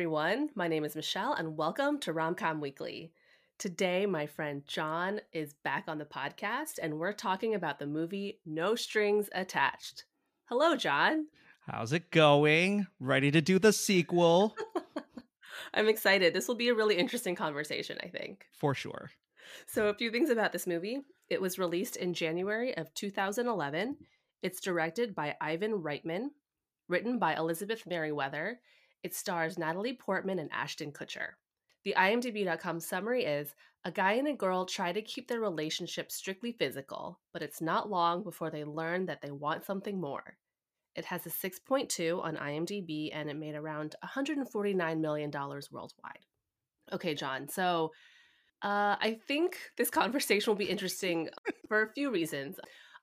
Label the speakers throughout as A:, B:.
A: everyone. My name is Michelle, and welcome to Romcom Weekly. Today, my friend John is back on the podcast, and we're talking about the movie No Strings Attached. Hello, John.
B: How's it going? Ready to do the sequel?
A: I'm excited. This will be a really interesting conversation, I think.
B: For sure.
A: So, a few things about this movie. It was released in January of 2011. It's directed by Ivan Reitman, written by Elizabeth Meriwether. It stars Natalie Portman and Ashton Kutcher. The IMDb.com summary is A guy and a girl try to keep their relationship strictly physical, but it's not long before they learn that they want something more. It has a 6.2 on IMDb and it made around $149 million worldwide. Okay, John, so uh, I think this conversation will be interesting for a few reasons.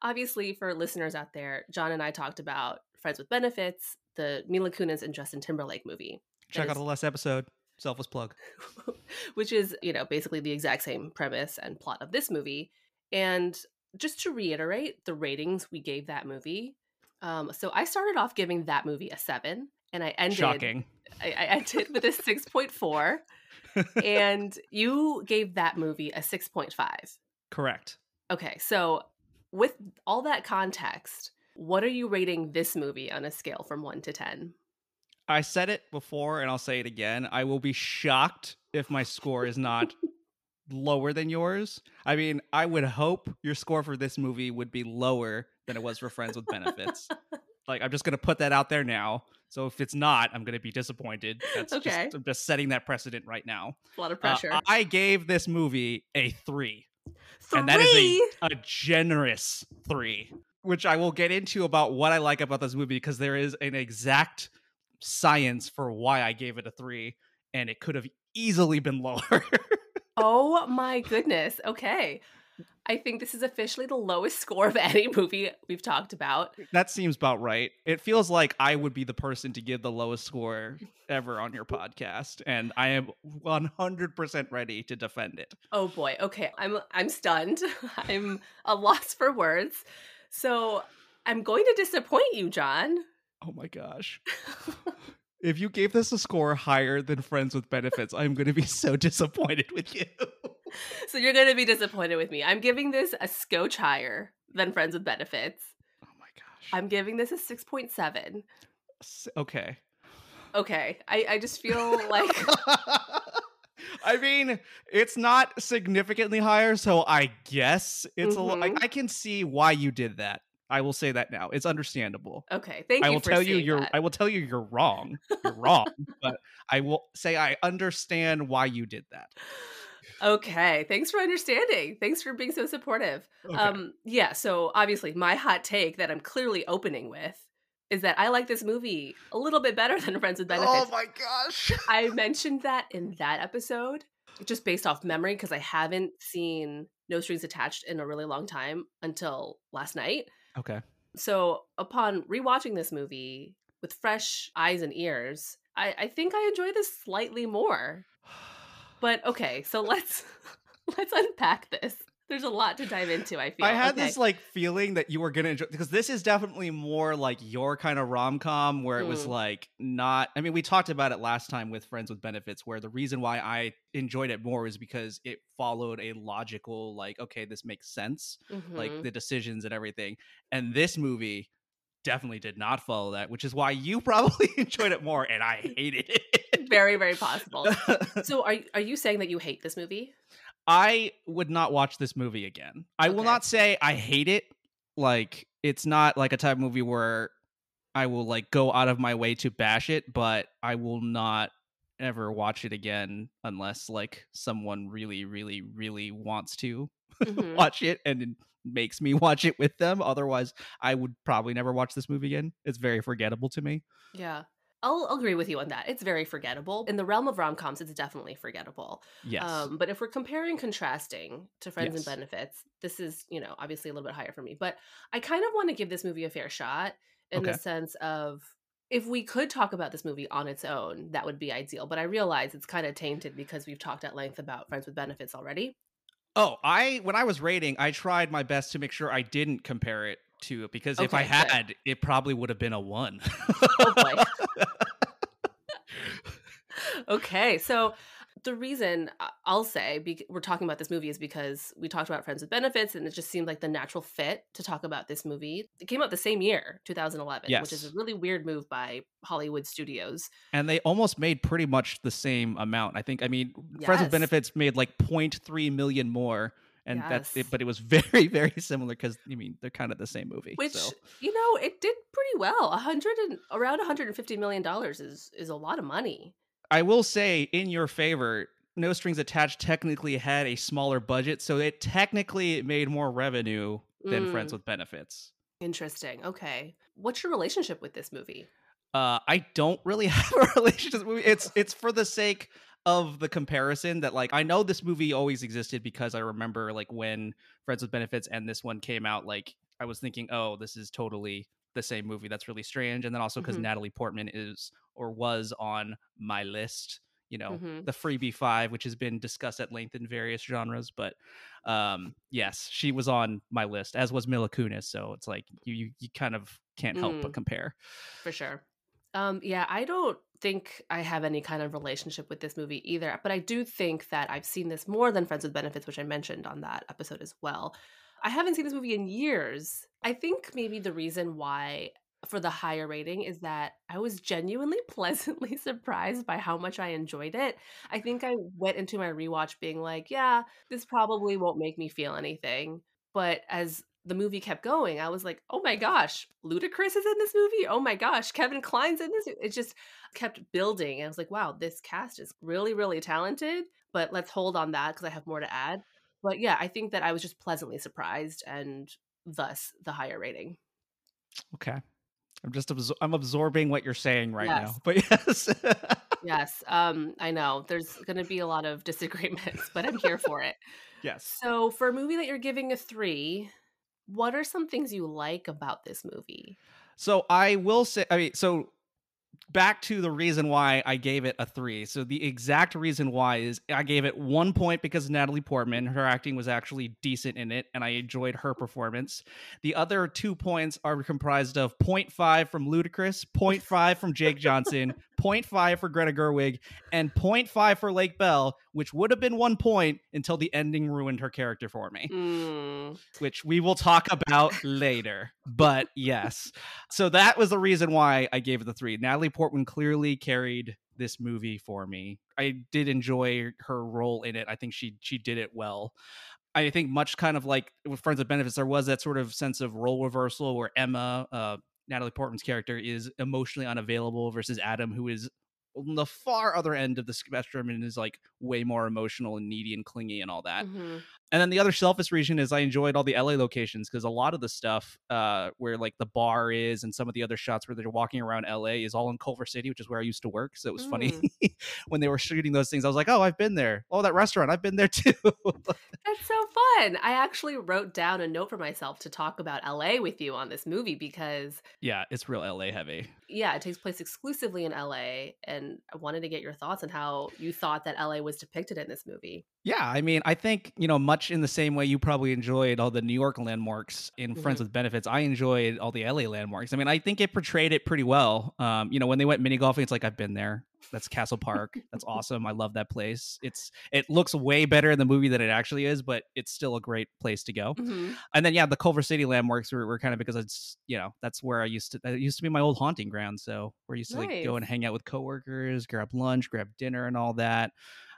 A: Obviously, for listeners out there, John and I talked about Friends with Benefits, the Mila Kunis and Justin Timberlake movie.
B: Check out the last episode. Selfless plug.
A: which is, you know, basically the exact same premise and plot of this movie. And just to reiterate the ratings we gave that movie. Um, so I started off giving that movie a seven, and I ended.
B: Shocking.
A: I, I ended with a six point four, and you gave that movie a six point five.
B: Correct.
A: Okay, so with all that context, what are you rating this movie on a scale from one to ten?
B: I said it before and I'll say it again. I will be shocked if my score is not lower than yours. I mean, I would hope your score for this movie would be lower than it was for Friends with Benefits. like, I'm just going to put that out there now. So if it's not, I'm going to be disappointed. That's
A: okay.
B: Just, I'm just setting that precedent right now.
A: A lot of pressure.
B: Uh, I gave this movie a three.
A: Three?
B: And that is a, a generous three, which I will get into about what I like about this movie because there is an exact science for why I gave it a three, and it could have easily been lower.
A: oh my goodness. Okay. I think this is officially the lowest score of any movie we've talked about.
B: That seems about right. It feels like I would be the person to give the lowest score ever on your podcast, and I am 100% ready to defend it.
A: Oh boy. Okay. I'm I'm stunned. I'm a loss for words. So, I'm going to disappoint you, John.
B: Oh my gosh. if you gave this a score higher than Friends with Benefits, I'm going to be so disappointed with you.
A: so you're going to be disappointed with me. I'm giving this a scotch higher than Friends with Benefits.
B: Oh my gosh.
A: I'm giving this a 6.7.
B: Okay.
A: Okay. I, I just feel like.
B: I mean, it's not significantly higher, so I guess it's mm-hmm. a. Like, I can see why you did that. I will say that now. It's understandable.
A: Okay, thank you.
B: I will tell you you're.
A: That.
B: I will tell you you're wrong. You're wrong, but I will say I understand why you did that.
A: Okay, thanks for understanding. Thanks for being so supportive. Okay. Um, yeah. So obviously, my hot take that I'm clearly opening with is that I like this movie a little bit better than Friends with Benefits.
B: Oh my gosh!
A: I mentioned that in that episode, just based off memory, because I haven't seen No Strings Attached in a really long time until last night.
B: Okay.
A: So upon rewatching this movie with fresh eyes and ears, I, I think I enjoy this slightly more. But okay, so let's let's unpack this. There's a lot to dive into. I feel
B: I had
A: okay.
B: this like feeling that you were gonna enjoy because this is definitely more like your kind of rom com where it was
A: Mm.
B: like not. I mean, we talked about it last time with Friends with Benefits, where the reason why I enjoyed it more is because it followed a logical like, okay, this makes sense, like
A: Mhm.
B: the decisions and everything. And this movie definitely did not follow that, which is why you probably enjoyed it more, and I hated it.
A: very very possible. So are are you saying that you hate this movie?
B: I would not watch this movie again. I will not say I hate it. Like it's not like a type of movie where I will like go out of my way to bash it, but I will not ever watch it again unless like someone really really really wants to
A: Mhm.
B: watch it and makes me watch it with them. Otherwise, I would probably never watch this movie again. It's very forgettable to me.
A: Yeah. I'll, I'll agree with you on that. It's very forgettable. In the realm of rom coms, it's definitely forgettable.
B: Yes.
A: Um, but if we're comparing contrasting to Friends
B: Yes.
A: and Benefits, this is, you know, obviously a little bit higher for me. But I kind of want to give this movie a fair shot in the sense of if we could talk about this movie on its own, that would be ideal. But I realize it's kind of tainted because we've talked at length about Friends with Benefits already.
B: Oh, I when I was rating, I tried my best to make sure I didn't compare it to because if I
A: Okay, good.
B: had, it probably would have been a one.
A: Oh boy. okay, so the reason I- I'll say be- we're talking about this movie is because we talked about Friends with Benefits, and it just seemed like the natural fit to talk about this movie. It came out the same year, 2011, which is a really weird move by Hollywood Studios.
B: and they almost made pretty much the same amount. I think. I mean, Friends with Benefits made like 0.3 million more, and that's it. But it was very, very similar because I mean they're kind of the same movie.
A: Which
B: so.
A: you know, it did pretty well. A hundred and around 150 million dollars is is a lot of money.
B: I will say, in your favor, No Strings Attached technically had a smaller budget, so it technically made more revenue than Friends
A: Mm.
B: with Benefits.
A: Interesting. Okay, what's your relationship with this movie?
B: Uh, I don't really have a relationship with movie. It's it's for the sake of the comparison that like I know this movie always existed because I remember like when Friends with Benefits and this one came out, like I was thinking, oh, this is totally the same movie. That's really strange. And then also because
A: Mhm.
B: Natalie Portman is or was on my list, you know,
A: Mhm.
B: the freebie five, which has been discussed at length in various genres. But um yes, she was on my list, as was Mila Kunis. So it's like you you, you kind of can't help but
A: Mm.
B: compare.
A: For sure. Um, yeah, I don't think I have any kind of relationship with this movie either, but I do think that I've seen this more than Friends with Benefits, which I mentioned on that episode as well. I haven't seen this movie in years. I think maybe the reason why for the higher rating is that I was genuinely pleasantly surprised by how much I enjoyed it. I think I went into my rewatch being like, yeah, this probably won't make me feel anything. But as the movie kept going, I was like, oh my gosh, Ludacris is in this movie. Oh my gosh, Kevin Kline's in this. It just kept building. And I was like, wow, this cast is really, really talented. But let's hold on that because I have more to add. But yeah, I think that I was just pleasantly surprised and thus the higher rating.
B: Okay. I'm just absor- I'm absorbing what you're saying right now. But yes.
A: Yes, um, I know there's going to be a lot of disagreements, but I'm here for it.
B: yes.
A: So, for a movie that you're giving a three, what are some things you like about this movie?
B: So I will say I mean so back to the reason why I gave it a 3. So the exact reason why is I gave it 1 point because Natalie Portman, her acting was actually decent in it and I enjoyed her performance. The other 2 points are comprised of 0.5 from Ludacris, 0.5 from Jake Johnson, 0.5 for Greta Gerwig, and 0.5 for Lake Bell, which would have been 1 point until the ending ruined her character for me
A: Mm,
B: which we will talk about later. But yes. So that was the reason why I gave it the three. Natalie Portman clearly carried this movie for me. I did enjoy her role in it. I think she she did it well. I think much kind of like with Friends of Benefits, there was that sort of sense of role reversal where Emma, uh, Natalie Portman's character, is emotionally unavailable versus Adam, who is on the far other end of the spectrum and is like way more emotional and needy and clingy and all that.
A: mhm.
B: And then the other selfish reason is I enjoyed all the LA locations because a lot of the stuff uh, where like the bar is and some of the other shots where they're walking around LA is all in Culver City, which is where I used to work. So it was funny when they were shooting those things. I was like, oh, I've been there. Oh, that restaurant, I've been there too.
A: That's so fun. I actually wrote down a note for myself to talk about LA with you on this movie because,
B: yeah, it's real LA heavy.
A: Yeah, it takes place exclusively in LA. And I wanted to get your thoughts on how you thought that LA was depicted in this movie.
B: Yeah, I mean, I think, you know, much in the same way you probably enjoyed all the New York landmarks in Friends
A: Mhm.
B: with Benefits, I enjoyed all the LA landmarks. I mean, I think it portrayed it pretty well. Um, you know, when they went mini golfing, it's like I've been there. That's Castle Park. That's awesome. I love that place. It's it looks way better in the movie than it actually is, but it's still a great place to go.
A: Mhm.
B: And then yeah, the Culver City landmarks were, were kind of because it's you know that's where I used to that used to be my old haunting ground. So I used to like go and hang out with coworkers, grab lunch, grab dinner, and all that.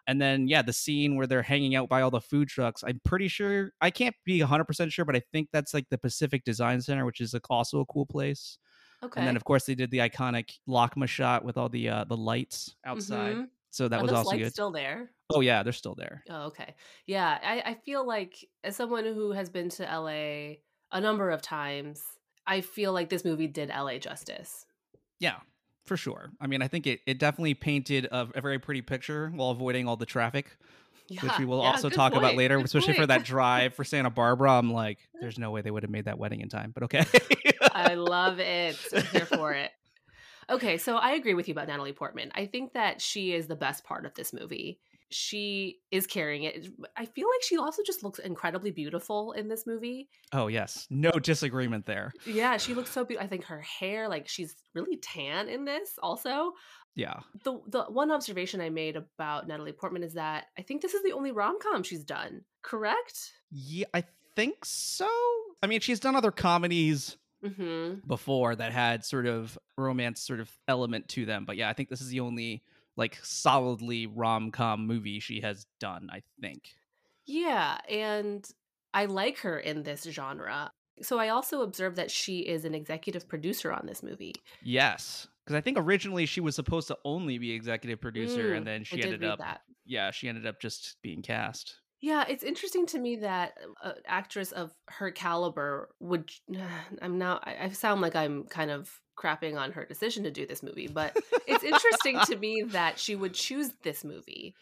B: And then yeah, the scene where they're hanging out by all the food trucks. I'm pretty sure I can't be 100 percent sure, but I think that's like the Pacific Design Center, which is like also a cool place.
A: Okay.
B: And then of course they did the iconic LACMA shot with all the uh, the lights outside.
A: Mhm.
B: So that
A: Are
B: was also good.
A: still there?
B: oh yeah, they're still there.
A: Oh, okay. Yeah, I, I feel like as someone who has been to LA a number of times, I feel like this movie did LA justice.
B: Yeah, for sure. I mean, I think it, it definitely painted a, a very pretty picture while avoiding all the traffic,
A: Yeah,
B: which we will
A: yeah,
B: also talk about later,
A: good
B: especially for that drive for Santa Barbara. I'm like, there's no way they would have made that wedding in time, but okay.
A: I love it. I'm here for it. Okay, so I agree with you about Natalie Portman. I think that she is the best part of this movie. she is carrying it. I feel like she also just looks incredibly beautiful in this movie.
B: Oh yes, no disagreement there.
A: Yeah, she looks so beautiful. I think her hair, like she's really tan in this also.
B: Yeah.
A: The the one observation I made about Natalie Portman is that I think this is the only rom com she's done. Correct?
B: Yeah, I think so. I mean, she's done other comedies
A: Mm-hmm.
B: before that had sort of romance sort of element to them, but yeah, I think this is the only like solidly rom com movie she has done. I think.
A: Yeah, and I like her in this genre. So I also observed that she is an executive producer on this movie.
B: Yes, because I think originally she was supposed to only be executive producer,
A: Mm,
B: and then she ended up.
A: that.
B: Yeah, she ended up just being cast.
A: Yeah, it's interesting to me that um, an actress of her caliber would. I'm now. I I sound like I'm kind of crapping on her decision to do this movie, but it's interesting to me that she would choose this movie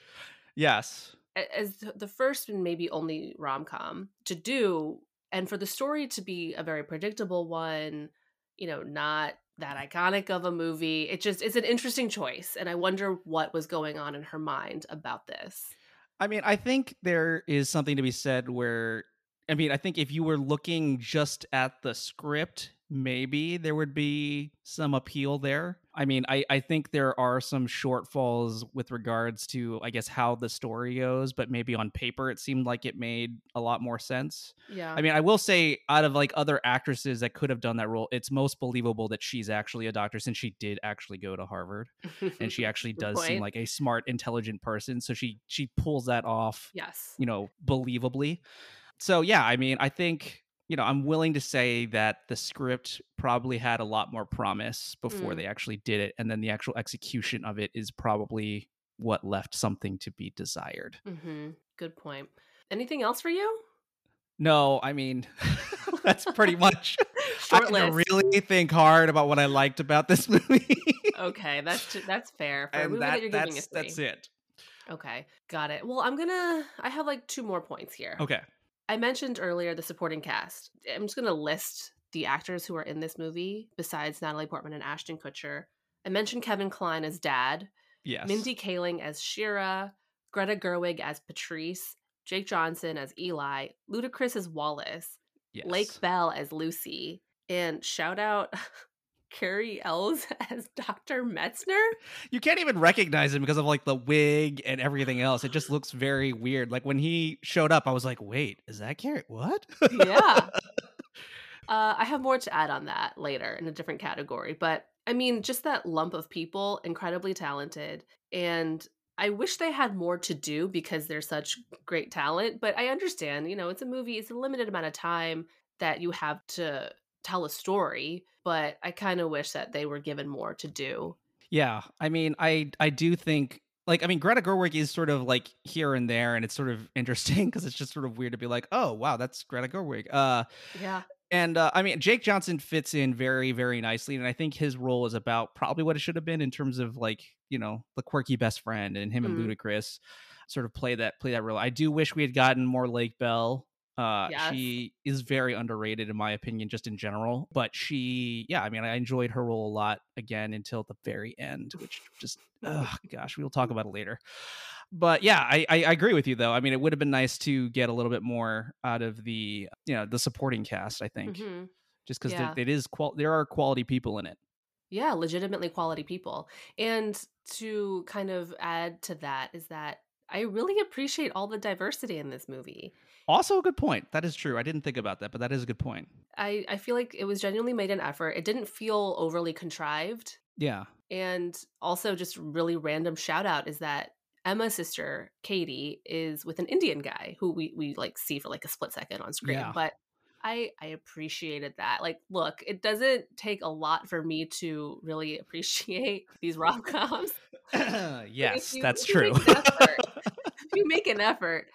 B: Yes.
A: as the first and maybe only rom com to do, and for the story to be a very predictable one. You know, not that iconic of a movie. It just it's an interesting choice, and I wonder what was going on in her mind about this.
B: I mean, I think there is something to be said where, I mean, I think if you were looking just at the script, maybe there would be some appeal there. I mean, I, I think there are some shortfalls with regards to, I guess, how the story goes, but maybe on paper it seemed like it made a lot more sense.
A: Yeah,
B: I mean, I will say, out of like other actresses that could have done that role, it's most believable that she's actually a doctor since she did actually go to Harvard and she actually does seem like a smart, intelligent person. So she she pulls that off
A: yes.
B: you know, believably. So yeah, I mean, I think you know, I'm willing to say that the script probably had a lot more promise before
A: Mm.
B: they actually did it, and then the actual execution of it is probably what left something to be desired.
A: hmm Good point. Anything else for you?
B: No, I mean, that's pretty much. I
A: Short
B: to really think hard about what I liked about this movie.
A: Okay, that's that's fair for a
B: and
A: movie that,
B: that,
A: you're giving
B: that's
A: a
B: that's it.
A: Okay, got it. Well, I'm gonna. I have like two more points here.
B: Okay.
A: I mentioned earlier the supporting cast. I'm just gonna list the actors who are in this movie besides Natalie Portman and Ashton Kutcher. I mentioned Kevin Kline as Dad,
B: Yes.
A: Mindy Kaling as Shira, Greta Gerwig as Patrice, Jake Johnson as Eli, Ludacris as Wallace,
B: Yes.
A: Lake Bell as Lucy, and shout out Cary Elwes as Dr. Metzner.
B: you can't even recognize him because of like the wig and everything else. It just looks very weird. Like when he showed up, I was like, "Wait, is that Carrot? What?"
A: Yeah. Uh, I have more to add on that later in a different category. But I mean, just that lump of people, incredibly talented. And I wish they had more to do because they're such great talent. But I understand, you know, it's a movie, it's a limited amount of time that you have to tell a story. But I kind of wish that they were given more to do.
B: yeah, I mean, I I do think like I mean, Greta Gerwig is sort of like here and there, and it's sort of interesting because it's just sort of weird to be like, "Oh, wow, that's Greta Gerwig." Uh,
A: Yeah.
B: And uh, I mean, Jake Johnson fits in very, very nicely, and I think his role is about probably what it should have been in terms of like you know the quirky best friend and him and
A: Mm.
B: Ludacris sort of play that play that role. I do wish we had gotten more Lake Bell. Uh,
A: Yes.
B: She is very underrated in my opinion, just in general. But she, yeah, I mean, I enjoyed her role a lot again until the very end, which just, oh gosh, we'll talk about it later. But yeah, I, I I agree with you though. I mean, it would have been nice to get a little bit more out of the you know the supporting cast. I think
A: Mhm.
B: just because
A: Yeah.
B: it is qual there are quality people in it.
A: Yeah, legitimately quality people. And to kind of add to that is that I really appreciate all the diversity in this movie.
B: Also, a good point. That is true. I didn't think about that, but that is a good point.
A: I, I feel like it was genuinely made an effort. It didn't feel overly contrived.
B: Yeah,
A: And also, just really random shout out is that Emma's sister, Katie, is with an Indian guy who we, we like see for like a split second on screen.
B: Yeah.
A: But I I appreciated that. Like, look, it doesn't take a lot for me to really appreciate these rom coms.
B: yes,
A: you-
B: that's true.
A: make an effort, if you make an effort,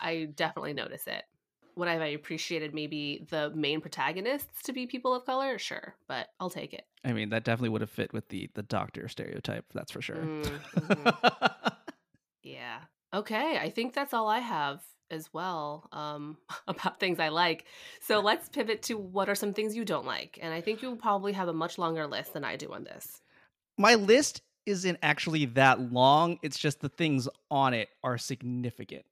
A: I definitely notice it. Would I have appreciated maybe the main protagonists to be people of color? Sure, but I'll take it.
B: I mean, that definitely would have fit with the the doctor stereotype. That's for sure.
A: Mm, mhm. Yeah. Okay, I think that's all I have as well um, about things I like. So let's pivot to what are some things you don't like. And I think you'll probably have a much longer list than I do on this.
B: My list isn't actually that long. It's just the things on it are significant.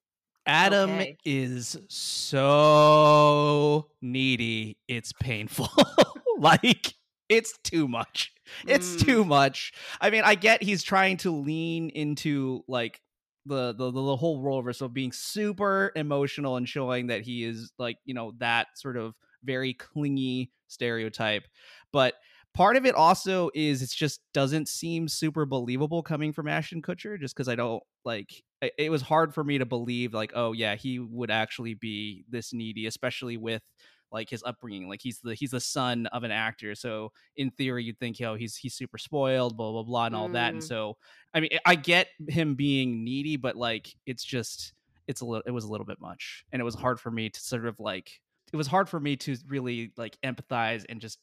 B: Adam
A: Okay.
B: is so needy. It's painful. like it's too much. It's
A: Mm.
B: too much. I mean, I get he's trying to lean into like the the the whole role of so being super emotional and showing that he is like, you know, that sort of very clingy stereotype. But part of it also is it just doesn't seem super believable coming from Ashton Kutcher just because I don't like it, was hard for me to believe like oh yeah he would actually be this needy especially with like his upbringing like he's the he's the son of an actor so in theory you'd think yo he's he's super spoiled blah blah blah and all that and
A: Mm.
B: so I mean I get him being needy but like it's just it's a little it was a little bit much and it was hard for me to sort of like it was hard for me to really like empathize and just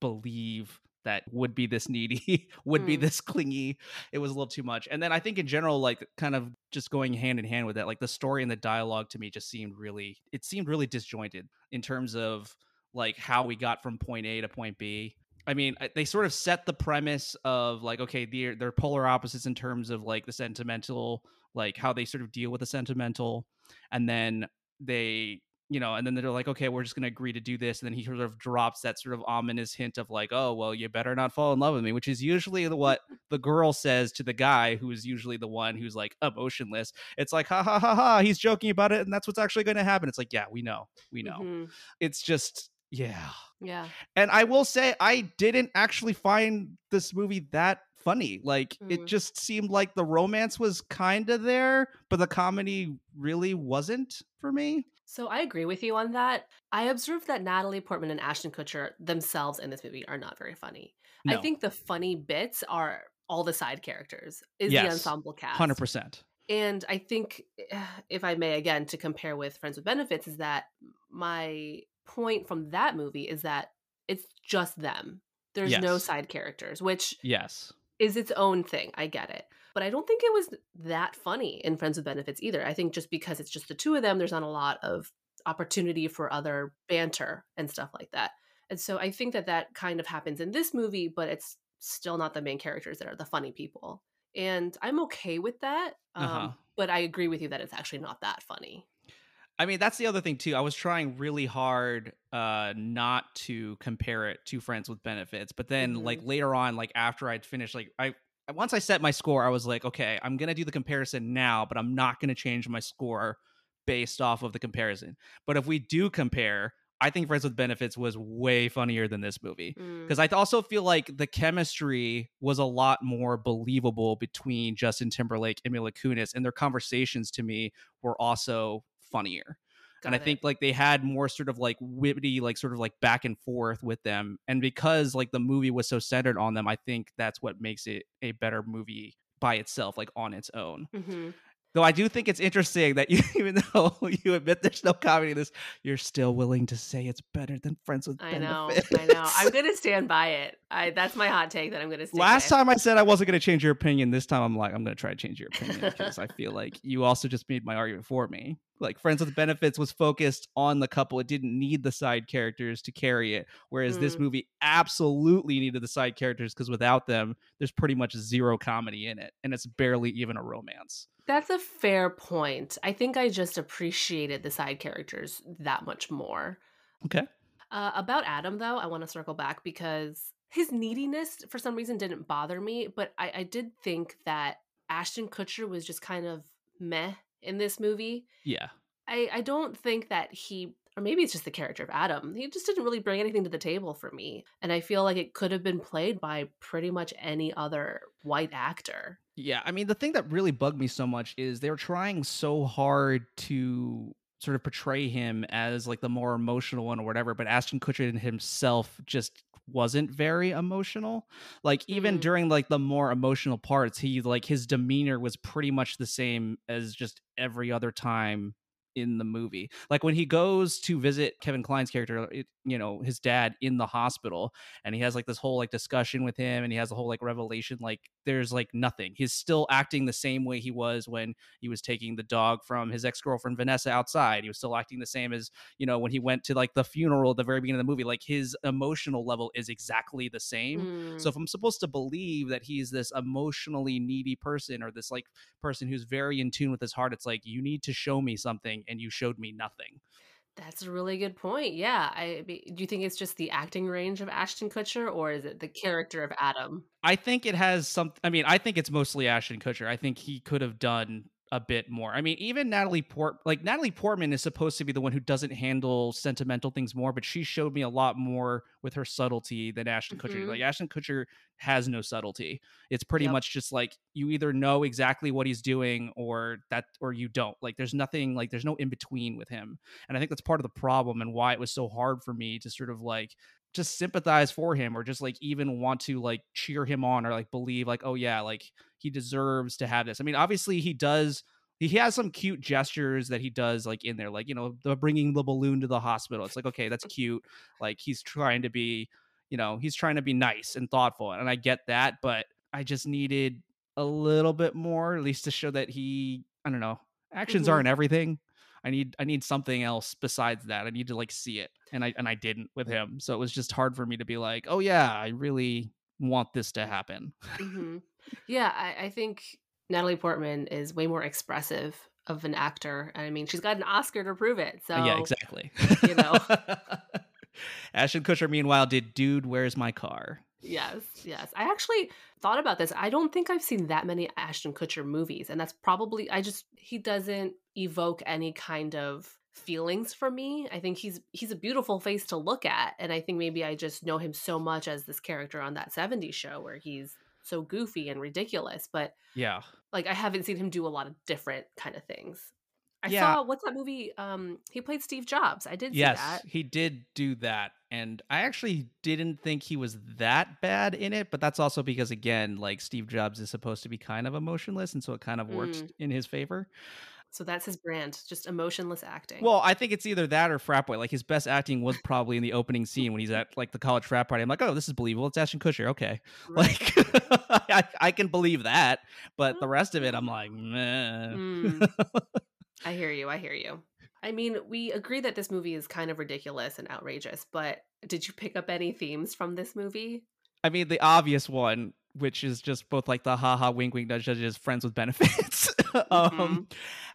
B: believe that would be this needy, would be
A: Mm.
B: this clingy. It was a little too much. And then I think in general, like kind of just going hand in hand with that, like the story and the dialogue to me just seemed really, it seemed really disjointed in terms of like how we got from point A to point B. I mean, they sort of set the premise of like, okay, they're they're polar opposites in terms of like the sentimental, like how they sort of deal with the sentimental, and then they you know, and then they're like, okay, we're just going to agree to do this. And then he sort of drops that sort of ominous hint of like, oh, well, you better not fall in love with me, which is usually the- what the girl says to the guy who is usually the one who's like emotionless. It's like, ha ha ha ha, he's joking about it. And that's what's actually going to happen. It's like, yeah, we know. We know.
A: Mhm.
B: It's just, yeah.
A: Yeah.
B: And I will say, I didn't actually find this movie that funny. Like, it
A: Mm.
B: just seemed like the romance was kind of there, but the comedy really wasn't for me.
A: So I agree with you on that. I observed that Natalie Portman and Ashton Kutcher themselves in this movie are not very funny. I think the funny bits are all the side characters, is the ensemble cast.
B: 100%.
A: And I think, eh, if I may, again, to compare with Friends with Benefits, is that my point from that movie is that it's just them. There's no side characters, which
B: Yes.
A: is its own thing. I get it. But I don't think it was that funny in Friends with Benefits either. I think just because it's just the two of them, there's not a lot of opportunity for other banter and stuff like that. And so I think that that kind of happens in this movie, but it's still not the main characters that are the funny people. And I'm okay with that. Um,
B: Uh-huh.
A: But I agree with you that it's actually not that funny.
B: I mean, that's the other thing too. I was trying really hard uh not to compare it to Friends with Benefits, but then
A: Mhm.
B: like later on, like after I'd finished, like I once I set my score, I was like, okay, I'm gonna do the comparison now, but I'm not gonna change my score based off of the comparison. But if we do compare, I think Friends with Benefits was way funnier than this movie
A: Mm.
B: because I also feel like the chemistry was a lot more believable between Justin Timberlake and Mila Kunis, and their conversations to me were also funnier. And I
A: it.
B: think like they had more sort of like witty, like sort of like back and forth with them, and because like the movie was so centered on them, I think that's what makes it a better movie by itself, like on its own.
A: Mhm.
B: Though I do think it's interesting that you, even though you admit there's no comedy in this, you're still willing to say it's better than Friends with
A: I know.
B: Benefits.
A: I know. I'm going to stand by it. I That's my hot take that I'm going to stick
B: Last
A: with.
B: time I said I wasn't going to change your opinion. This time I'm like, I'm going to try to change your opinion because I feel like you also just made my argument for me. Like Friends with Benefits was focused on the couple. It didn't need the side characters to carry it. Whereas this
A: Mm.
B: movie absolutely needed the side characters because without them, there's pretty much zero comedy in it. And it's barely even a romance.
A: That's a fair point. I think I just appreciated the side characters that much more.
B: Okay.
A: Uh, about Adam, though, I want to circle back because his neediness, for some reason, didn't bother me. But I, I did think that Ashton Kutcher was just kind of meh in this movie.
B: Yeah.
A: I, I don't think that he, or maybe it's just the character of Adam, he just didn't really bring anything to the table for me. And I feel like it could have been played by pretty much any other white actor.
B: Yeah, I mean, the thing that really bugged me so much is they were trying so hard to sort of portray him as like the more emotional one or whatever, but Ashton Kutcher himself just wasn't very emotional. Like even
A: Mm.
B: during like the more emotional parts, he like his demeanor was pretty much the same as just every other time in the movie. Like when he goes to visit Kevin Kline's character, it, you know, his dad in the hospital, and he has like this whole like discussion with him, and he has a whole like revelation. Like there's like nothing. He's still acting the same way he was when he was taking the dog from his ex girlfriend Vanessa outside. He was still acting the same as you know when he went to like the funeral at the very beginning of the movie. Like his emotional level is exactly the same.
A: Mm.
B: So if I'm supposed to believe that he's this emotionally needy person or this like person who's very in tune with his heart, it's like you need to show me something, and you showed me nothing.
A: That's a really good point. Yeah. I do you think it's just the acting range of Ashton Kutcher or is it the character of Adam?
B: I think it has some. I mean, I think it's mostly Ashton Kutcher. I think he could have done a bit more. I mean, even Natalie Port, like Natalie Portman, is supposed to be the one who doesn't handle sentimental things more, but she showed me a lot more with her subtlety than Ashton Kutcher.
A: Mhm.
B: Like Ashton Kutcher has no subtlety. It's pretty
A: Yep.
B: much just like you either know exactly what he's doing or that or you don't. Like there's nothing like there's no in between with him. And I think that's part of the problem and why it was so hard for me to sort of like just sympathize for him or just like even want to like cheer him on or like believe like oh yeah like he deserves to have this. I mean obviously he does he has some cute gestures that he does like in there like you know the bringing the balloon to the hospital. It's like okay that's cute. Like he's trying to be you know he's trying to be nice and thoughtful and i get that but i just needed a little bit more at least to show that he i don't know actions
A: Mhm.
B: aren't everything I need I need something else besides that. I need to like see it. And I and I didn't with him. So it was just hard for me to be like, "Oh yeah, I really want this to happen."
A: hmm Yeah. I, I think Natalie Portman is way more expressive of an actor. I mean, she's got an Oscar to prove it. So,
B: yeah, exactly.
A: you know.
B: Ashton Kutcher meanwhile did Dude, Where's My Car?
A: Yes, yes. I actually thought about this. I don't think I've seen that many Ashton Kutcher movies, and that's probably I just he doesn't evoke any kind of feelings for me. I think he's he's a beautiful face to look at, and I think maybe I just know him so much as this character on that 70s show where he's so goofy and ridiculous, but
B: Yeah.
A: like I haven't seen him do a lot of different kind of things. I
B: Yeah.
A: saw what's that movie? Um, he played Steve Jobs. I did see
B: Yes,
A: that.
B: he did do that. And I actually didn't think he was that bad in it, but that's also because again, like Steve Jobs is supposed to be kind of emotionless, and so it kind of works
A: Mm.
B: in his favor.
A: So that's his brand, just emotionless acting.
B: Well, I think it's either that or frat boy. Like his best acting was probably in the opening scene when he's at like the college frat party. I'm like, oh, this is believable. It's Ashton Kutcher. Okay,
A: Right.
B: like I, I can believe that, but the rest of it, I'm like, meh.
A: Mm. I hear you. I hear you. I mean, we agree that this movie is kind of ridiculous and outrageous, but did you pick up any themes from this movie?
B: I mean, the obvious one, which is just both like the haha wink wink nudge nudge is friends with benefits. um,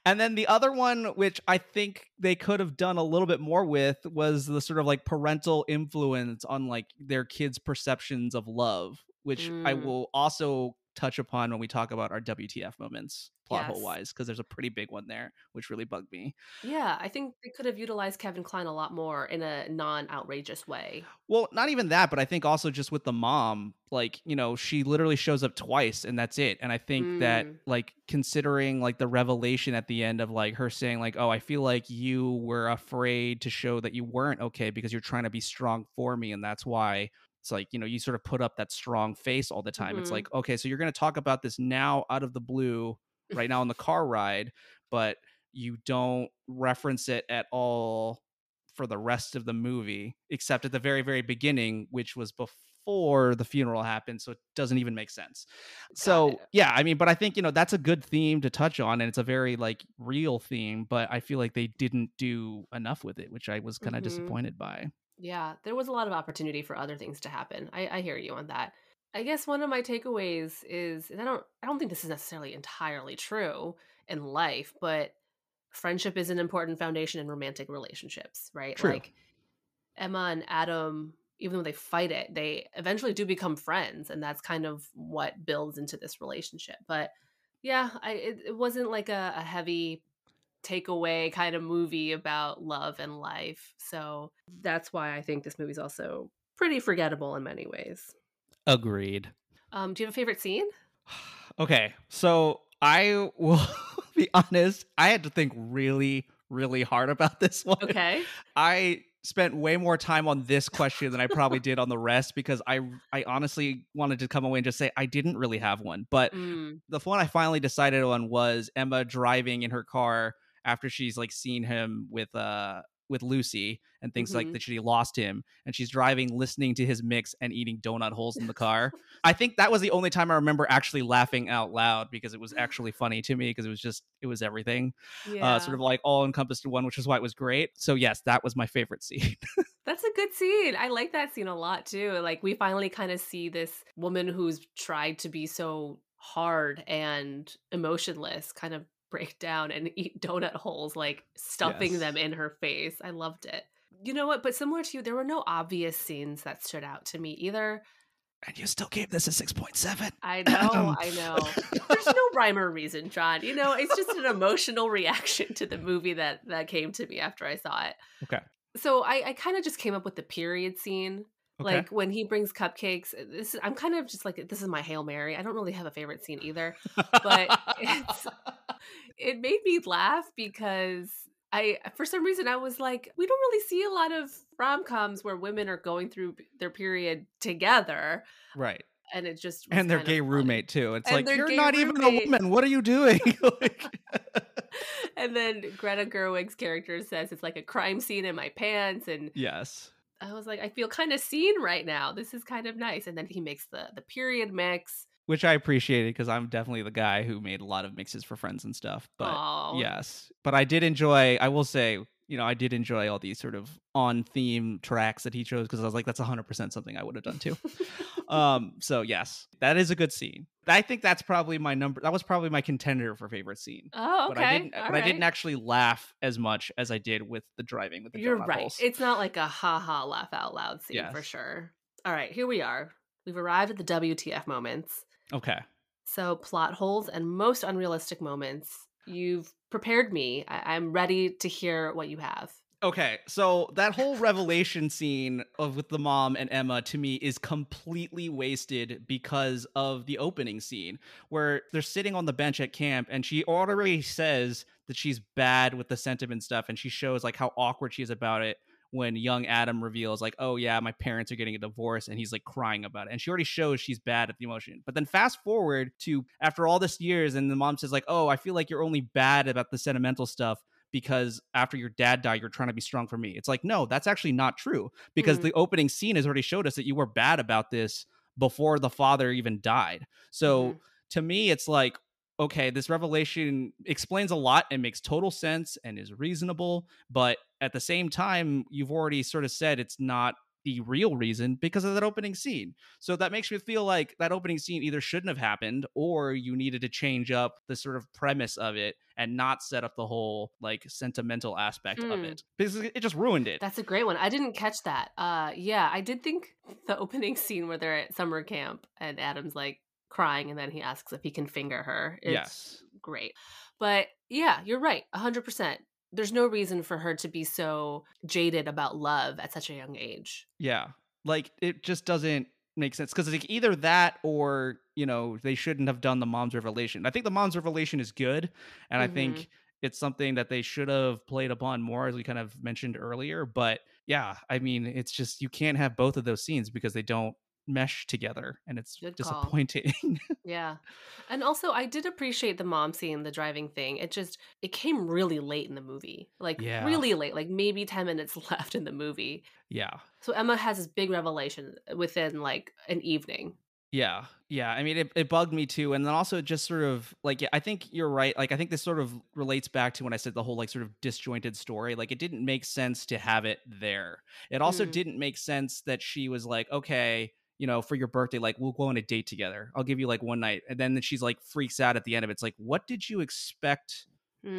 B: and then the other one, which I think they could have done a little bit more with, was the sort of like parental influence on like their kids' perceptions of love, which I
A: Mm.
B: will also touch upon when we talk about our WTF moments plot hole
A: Yes.
B: wise, because there's a pretty big one there, which really bugged me.
A: Yeah, I think they could have utilized Kevin Kline a lot more in a non outrageous way.
B: Well, not even that, but I think also just with the mom, like, you know, she literally shows up twice and that's it. And I think that
A: Mm.
B: like considering like the revelation at the end of like her saying like, "Oh, I feel like you were afraid to show that you weren't okay because you're trying to be strong for me and that's why it's like, you know, you sort of put up that strong face all the time. It's
A: Mhm.
B: like, okay, so you're going to talk about this now out of the blue right now on the car ride, but you don't reference it at all for the rest of the movie, except at the very, very beginning, which was before the funeral happened. So it doesn't even make sense. so
A: it.
B: yeah, I mean, but I think, you know, that's a good theme to touch on and it's a very like real theme, but I feel like they didn't do enough with it, which I was kind of
A: Mhm.
B: disappointed by.
A: Yeah, there was a lot of opportunity for other things to happen. I, I hear you on that. I guess one of my takeaways is, and I don't, I don't think this is necessarily entirely true in life, but friendship is an important foundation in romantic relationships, right?
B: True.
A: Like Emma and Adam, even though they fight it, they eventually do become friends, and that's kind of what builds into this relationship. But yeah, I it, it wasn't like a, a heavy takeaway kind of movie about love and life. So that's why I think this movie's also pretty forgettable in many ways.
B: Agreed.
A: Um, do you have a favorite scene?
B: Okay, so I will be honest. I had to think really, really hard about this one.
A: Okay.
B: I spent way more time on this question than I probably did on the rest because I, I honestly wanted to come away and just say I didn't really have one. But
A: Mm,
B: the one I finally decided on was Emma driving in her car after she's like seen him with uh with Lucy and thinks like
A: Mhm.
B: that she lost him and she's driving listening to his mix and eating donut holes in the car. I think that was the only time I remember actually laughing out loud because it was actually funny to me because it was just it was everything.
A: Yeah.
B: Uh sort of like all encompassed in one which is why it was great. So yes, that was my favorite scene.
A: That's a good scene. I like that scene a lot too. Like we finally kind of see this woman who's tried to be so hard and emotionless kind of break down and eat donut holes, like stuffing
B: Yes.
A: them in her face. I loved it. You know what? But similar to you, there were no obvious scenes that stood out to me either.
B: and you still gave this a 6.7.
A: I um, know, I know. There's no rhyme or reason, John. You know, it's just an emotional reaction to the movie that that came to me after I saw it.
B: Okay.
A: So I, I kind of just came up with the period scene.
B: Okay.
A: Like when he brings cupcakes, uh, this is, I'm kind of just like this is my hail mary. I don't really have a favorite scene either. but it's- It made me laugh because I, for some reason, I was like, we don't really see a lot of rom coms where women are going through their period together,
B: right.
A: and it just
B: And their gay
A: funny.
B: roommate too. It's
A: And
B: like you're not even a woman. What are you doing? Like-
A: and then Greta Gerwig's character says it's like a crime scene in my pants, and
B: yes.
A: I was like, I feel kind of seen right now. This is kind of nice. And then he makes the the period mix.
B: Which I appreciated because I'm definitely the guy who made a lot of mixes for friends and stuff. But
A: Aw.
B: yes. But I did enjoy, I will say, you know, I did enjoy all these sort of on theme tracks that he chose because I was like, that's 100% something I would have done too. um, so yes, that is a good scene. I think that's probably my number. That was probably my contender for favorite scene.
A: oh, okay.
B: But I didn't. But I didn't actually laugh as much as I did with the driving with the
A: You're right.
B: holes.
A: It's not like a ha ha laugh out loud scene for sure. All right, here we are. We've arrived at the WTF moments.
B: okay.
A: So, plot holes and most unrealistic moments. You've prepared me. I- I'm ready to hear what you have.
B: Okay, so that whole revelation scene of with the mom and Emma to me is completely wasted because of the opening scene where they're sitting on the bench at camp and she already says that she's bad with the sentiment stuff and she shows like how awkward she is about it when young Adam reveals like, "Oh yeah, my parents are getting a divorce," and he's like crying about it. And she already shows she's bad at the emotion. But then fast forward to after all this years, and the mom says like, "Oh, I feel like you're only bad about the sentimental stuff." Because after your dad died, you're trying to be strong for me. It's like, no, that's actually not true. Because
A: Mhm.
B: the opening scene has already showed us that you were bad about this before the father even died. So
A: Mhm.
B: to me, it's like, okay, this revelation explains a lot and makes total sense and is reasonable. But at the same time, you've already sort of said it's not the real reason because of that opening scene. So that makes me feel like that opening scene either shouldn't have happened or you needed to change up the sort of premise of it and not set up the whole like sentimental aspect of
A: Mm.
B: it because it just ruined it.
A: That's a great one. I didn't catch that. Uh yeah, I did think the opening scene where they're at summer camp and Adam's like crying and then he asks if he can finger her. It's
B: yes.
A: great. But yeah, you're right. 100%. There's no reason for her to be so jaded about love at such a young age.
B: Yeah. Like it just doesn't make sense because like either that or you know they shouldn't have done the mom's revelation. I think the mom's revelation is good, and I
A: Mhm.
B: think it's something that they should have played upon more, as we kind of mentioned earlier. But yeah, I mean, it's just you can't have both of those scenes because they don't mesh together, and it's
A: Good
B: disappointing.
A: Yeah. And also I did appreciate the mom scene, the driving thing. It just it came really late in the movie. Like
B: Yeah.
A: really late, like maybe 10 minutes left in the movie.
B: yeah.
A: So Emma has this big revelation within like an evening.
B: Yeah, yeah. I mean, it, it bugged me too, and then also just sort of like yeah, I think you're right. Like I think this sort of relates back to when I said the whole like sort of disjointed story. Like it didn't make sense to have it there. It also
A: Mm.
B: didn't make sense that she was like, okay, you know, for your birthday, like we'll go on a date together. I'll give you like one night, and then she's like freaks out at the end of it. It's like, what did you expect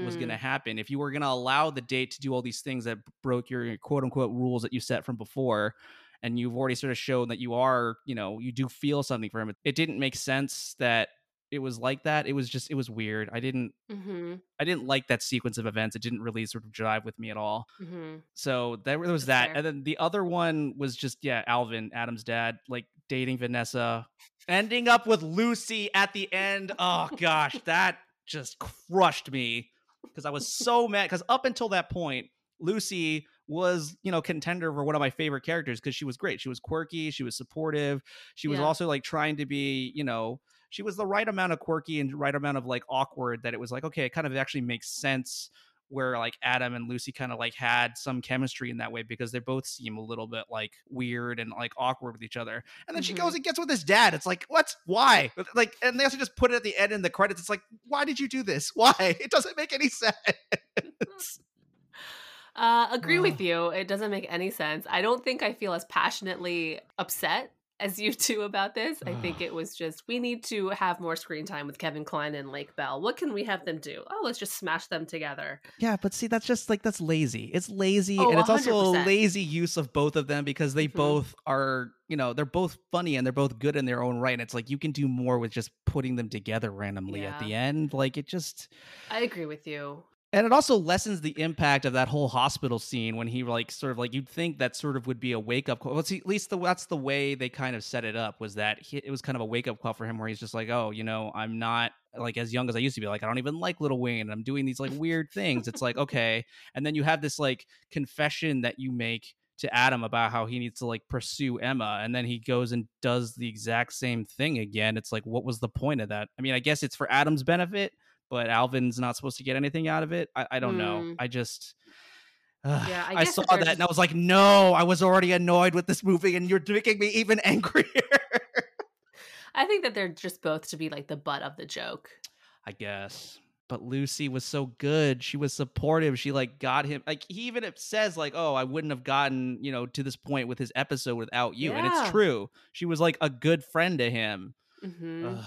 B: was going to
A: Mm.
B: happen if you were going to allow the date to do all these things that broke your quote unquote rules that you set from before and you've already sort of shown that you are you know you do feel something for him it didn't make sense that it was like that it was just it was weird i didn't
A: Mhm.
B: i didn't like that sequence of events it didn't really sort of jive with me at all
A: Mhm.
B: so there, there was
A: That's
B: that
A: fair.
B: and then the other one was just yeah alvin adam's dad like dating vanessa ending up with lucy at the end oh gosh that just crushed me because i was so mad because up until that point lucy was you know contender for one of my favorite characters because she was great she was quirky she was supportive she was
A: Yeah.
B: also like trying to be you know she was the right amount of quirky and right amount of like awkward that it was like okay it kind of actually makes sense where like Adam and Lucy kind of like had some chemistry in that way because they both seem a little bit like weird and like awkward with each other. And then she
A: Mm-hmm.
B: goes and gets with his dad. It's like, what? Why? Like, and they also just put it at the end in the credits. It's like, why did you do this? Why? It doesn't make any sense.
A: Uh, agree with you. It doesn't make any sense. I don't think I feel as passionately upset as you two about this. I think it was just we need to have more screen time with Kevin Kline and Lake Bell. What can we have them do? Oh, let's just smash them together.
B: Yeah, but see, that's just like that's lazy. It's lazy,
A: Oh,
B: and it's also a lazy use of both of them because they
A: Mhm.
B: both are, you know, they're both funny and they're both good in their own right. And it's like you can do more with just putting them together randomly at the end. Like it just,
A: I agree with you.
B: And it also lessens the impact of that whole hospital scene when he like sort of like you'd think that sort of would be a wake up call. Well, see, at least the, that's the way they kind of set it up was that he, it was kind of a wake up call for him where he's just like, oh, you know, I'm not like as young as I used to be. Like I don't even like Lil Wayne, and I'm doing these like weird things. It's like okay, and then you have this like confession that you make to Adam about how he needs to like pursue Emma, and then he goes and does the exact same thing again. It's like, what was the point of that? I mean, I guess it's for Adam's benefit, but Alvin's not supposed to get anything out of it. I, I don't know.
A: Mm.
B: I just. Ugh,
A: Yeah, I
B: I, saw
A: that
B: and I was like, no, I was already annoyed with this movie, and you're making me even angrier.
A: I think that they're just both to be like the butt of the joke.
B: I guess. But Lucy was so good. She was supportive. She like got him. Like he even says like, "Oh, I wouldn't have gotten you know to this point with his episode without you." And it's true. She was like a good friend to him.
A: hmm
B: Ugh,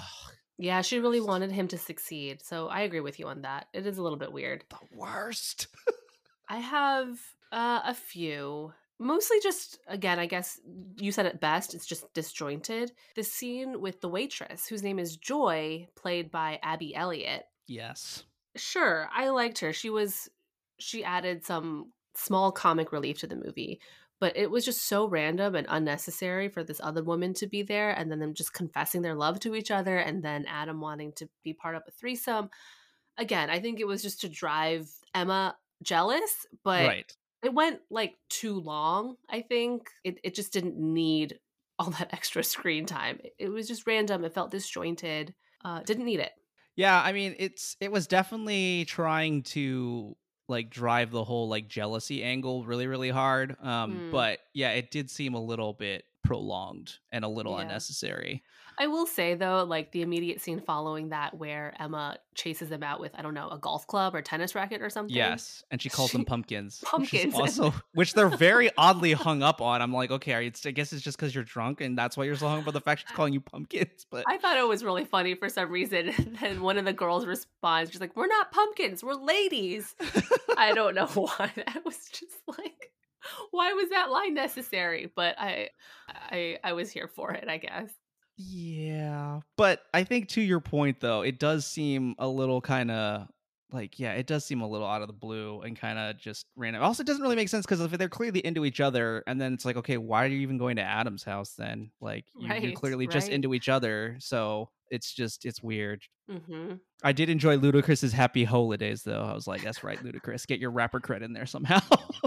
A: Yeah, she really wanted him to succeed. So I agree with you on that. It is a little bit weird.
B: the worst.
A: I have uh, a few. Mostly just, again, I guess you said it best. It's just disjointed. The scene with the waitress, whose name is Joy, played by Abby Elliott.
B: yes.
A: Sure, I liked her. She was, she added some small comic relief to the movie, but it was just so random and unnecessary for this other woman to be there and then them just confessing their love to each other and then Adam wanting to be part of a threesome. Again, I think it was just to drive Emma jealous, but
B: right.
A: it went like too long i think it, it just didn't need all that extra screen time it, it was just random it felt disjointed uh didn't need it
B: Yeah, I mean, it's it was definitely trying to like drive the whole like jealousy angle really really hard. Um
A: Hmm.
B: but yeah, it did seem a little bit prolonged and a little
A: Yeah.
B: unnecessary.
A: i will say though like the immediate scene following that where emma chases them out with i don't know a golf club or tennis racket or something
B: Yes, and she calls them
A: She-
B: pumpkins. which
A: Pumpkins.
B: also which they're very oddly hung up on. I'm like, okay, it's, I guess it's just because you're drunk and that's why you're so hung up on the fact she's calling you pumpkins. But
A: i thought it was really funny for some reason and then one of the girls responds she's like we're not pumpkins we're ladies i don't know why that was just like why was that line necessary but i i i was here for it i guess
B: yeah, but I think to your point though, it does seem a little kind of like yeah, it does seem a little out of the blue and kind of just random. Also, it doesn't really make sense because if they're clearly into each other, and then it's like, okay, why are you even going to Adam's house then? Like you, you're
A: Right,
B: clearly just into each other, so it's just it's weird.
A: hmm
B: I did enjoy Ludacris's Happy Holidays though. I was like, that's right, Ludacris, get your rapper credit in there somehow.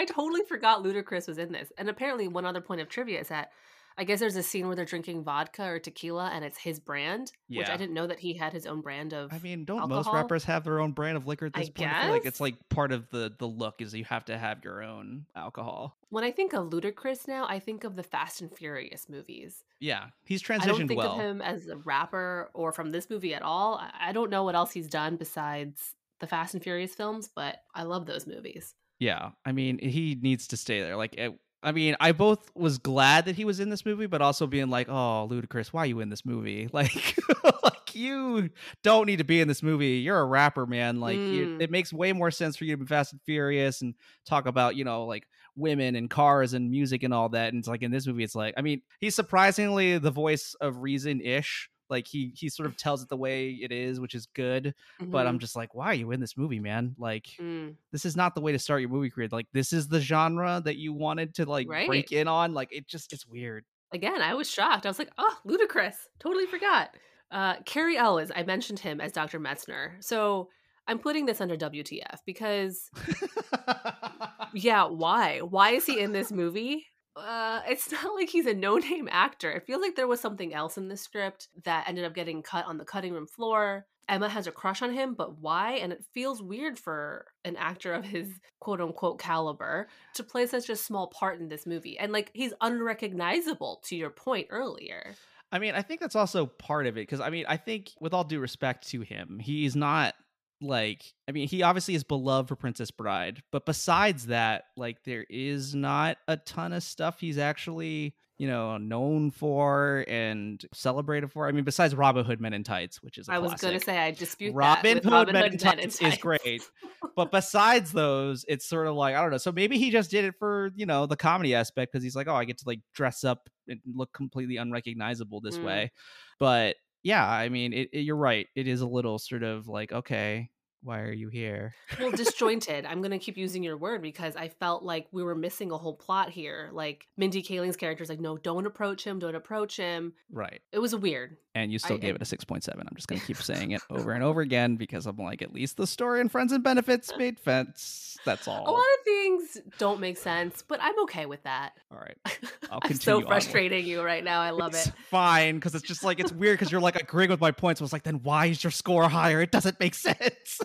A: I totally forgot Ludacris was in this. And apparently, one other point of trivia is that I guess there's a scene where they're drinking vodka or tequila and it's his brand, which I didn't know that he had his own brand of.
B: I mean, don't most rappers have their own brand of liquor at this point? I feel like it's like part of the the look is you have to have your own alcohol.
A: when I think of Ludacris now, I think of the Fast and Furious movies.
B: Yeah, he's transitioned well.
A: I don't think
B: well.
A: of him as a rapper or from this movie at all. I don't know what else he's done besides the Fast and Furious films, but I love those movies.
B: Yeah, I mean, he needs to stay there. Like, it, I mean, I both was glad that he was in this movie, but also being like, "Oh, Ludacris, why are you in this movie? Like, like you don't need to be in this movie. You're a rapper, man. Like, you,
A: Mm.
B: it makes way more sense for you to be Fast and Furious and talk about, you know, like women and cars and music and all that. And it's like in this movie, it's like, I mean, he's surprisingly the voice of reason ish. Like he he sort of tells it the way it is, which is good. But I'm
A: Mhm.
B: just like, why are you in this movie, man? Like,
A: Mm.
B: this is not the way to start your movie career. Like this is the genre that you wanted to like
A: Right.
B: break in on. Like it just it's weird.
A: again, I was shocked. I was like, oh, Ludacris. Totally forgot. Uh, Cary Elwes, I mentioned him as Dr. Metzner. So I'm putting this under WTF because, yeah, why? Why is he in this movie? Uh, it's not like he's a no name actor. It feels like there was something else in the script that ended up getting cut on the cutting room floor. Emma has a crush on him, but why? And it feels weird for an actor of his quote unquote caliber to play such a small part in this movie. And like he's unrecognizable to your point earlier.
B: I mean, I think that's also part of it because I mean, I think with all due respect to him, he's not like I mean, he obviously is beloved for Princess Bride, but besides that, like there is not a ton of stuff he's actually you know, known for and celebrated for. I mean, besides Robin Hood Men in Tights, which is I
A: was going to say I dispute
B: Robin
A: Hood,
B: Robin Men, in, Tights is great, but besides those, it's sort of like I don't know. So maybe he just did it for you know the comedy aspect because he's like, oh, I get to like dress up and look completely unrecognizable this mm. way. But yeah, I mean, it, it, you're right. It is a little sort of like okay, why are you here?
A: well, disjointed. I'm going to keep using your word because I felt like we were missing a whole plot here. Like Mindy Kaling's character is like, no, don't approach him, don't approach him.
B: Right.
A: It was weird.
B: And you still I, gave it a 6.7. I'm just going to keep saying it over and over again because I'm like, at least the story and Friends and Benefits made sense. That's all.
A: A lot of things don't make sense, but I'm okay with that.
B: All right.
A: I'll continue. I'm so frustrating you right now. I love
B: it's
A: it.
B: Fine, because it's just like, it's weird because you're like agreeing with my points. I was like, then why is your score higher? It doesn't make sense.